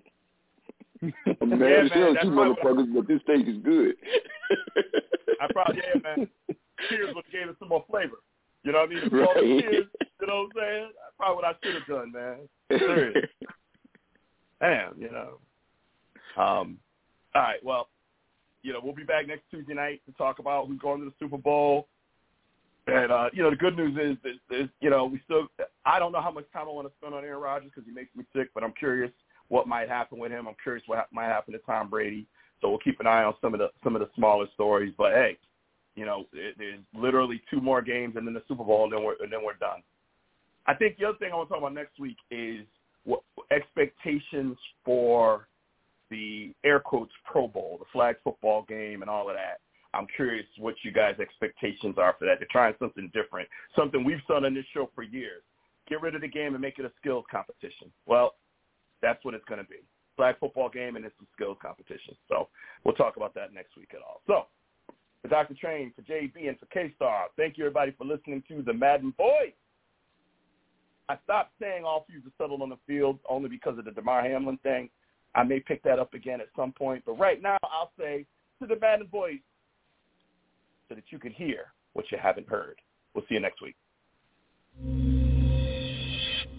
I'm Yeah, mad man, as hell that's at you probably I- motherfuckers, but this steak is good. I probably yeah, man. Cheers would have gave it some more flavor. You know what I mean? If all the Right. cheers, you know what I'm saying? That's probably what I should have done, man. Serious. Damn, you know. Um, all right, well, you know, we'll be back next Tuesday night to talk about who's going to the Super Bowl. And uh, you know, the good news is, is, is, you know, we still. I don't know how much time I want to spend on Aaron Rodgers because he makes me sick, but I'm curious what might happen with him. I'm curious what ha- might happen to Tom Brady. So we'll keep an eye on some of the some of the smaller stories. But hey, you know, it, there's literally two more games and then the Super Bowl, and then we're and then we're done. I think the other thing I want to talk about next week is what expectations for the air quotes Pro Bowl, the flag football game, and all of that. I'm curious what you guys' expectations are for that. They're trying something different, something we've done on this show for years. Get rid of the game and make it a skills competition. Well, that's what it's going to be. Flag football game and it's a skills competition. So we'll talk about that next week at all. So for Dr. Train, for JB, and for K-Star, thank you everybody for listening to the Madden Boys. I stopped saying all feuds are settled on the field only because of the Damar Hamlin thing. I may pick that up again at some point, but right now I'll say to the Madden Boys so that you can hear what you haven't heard. We'll see you next week.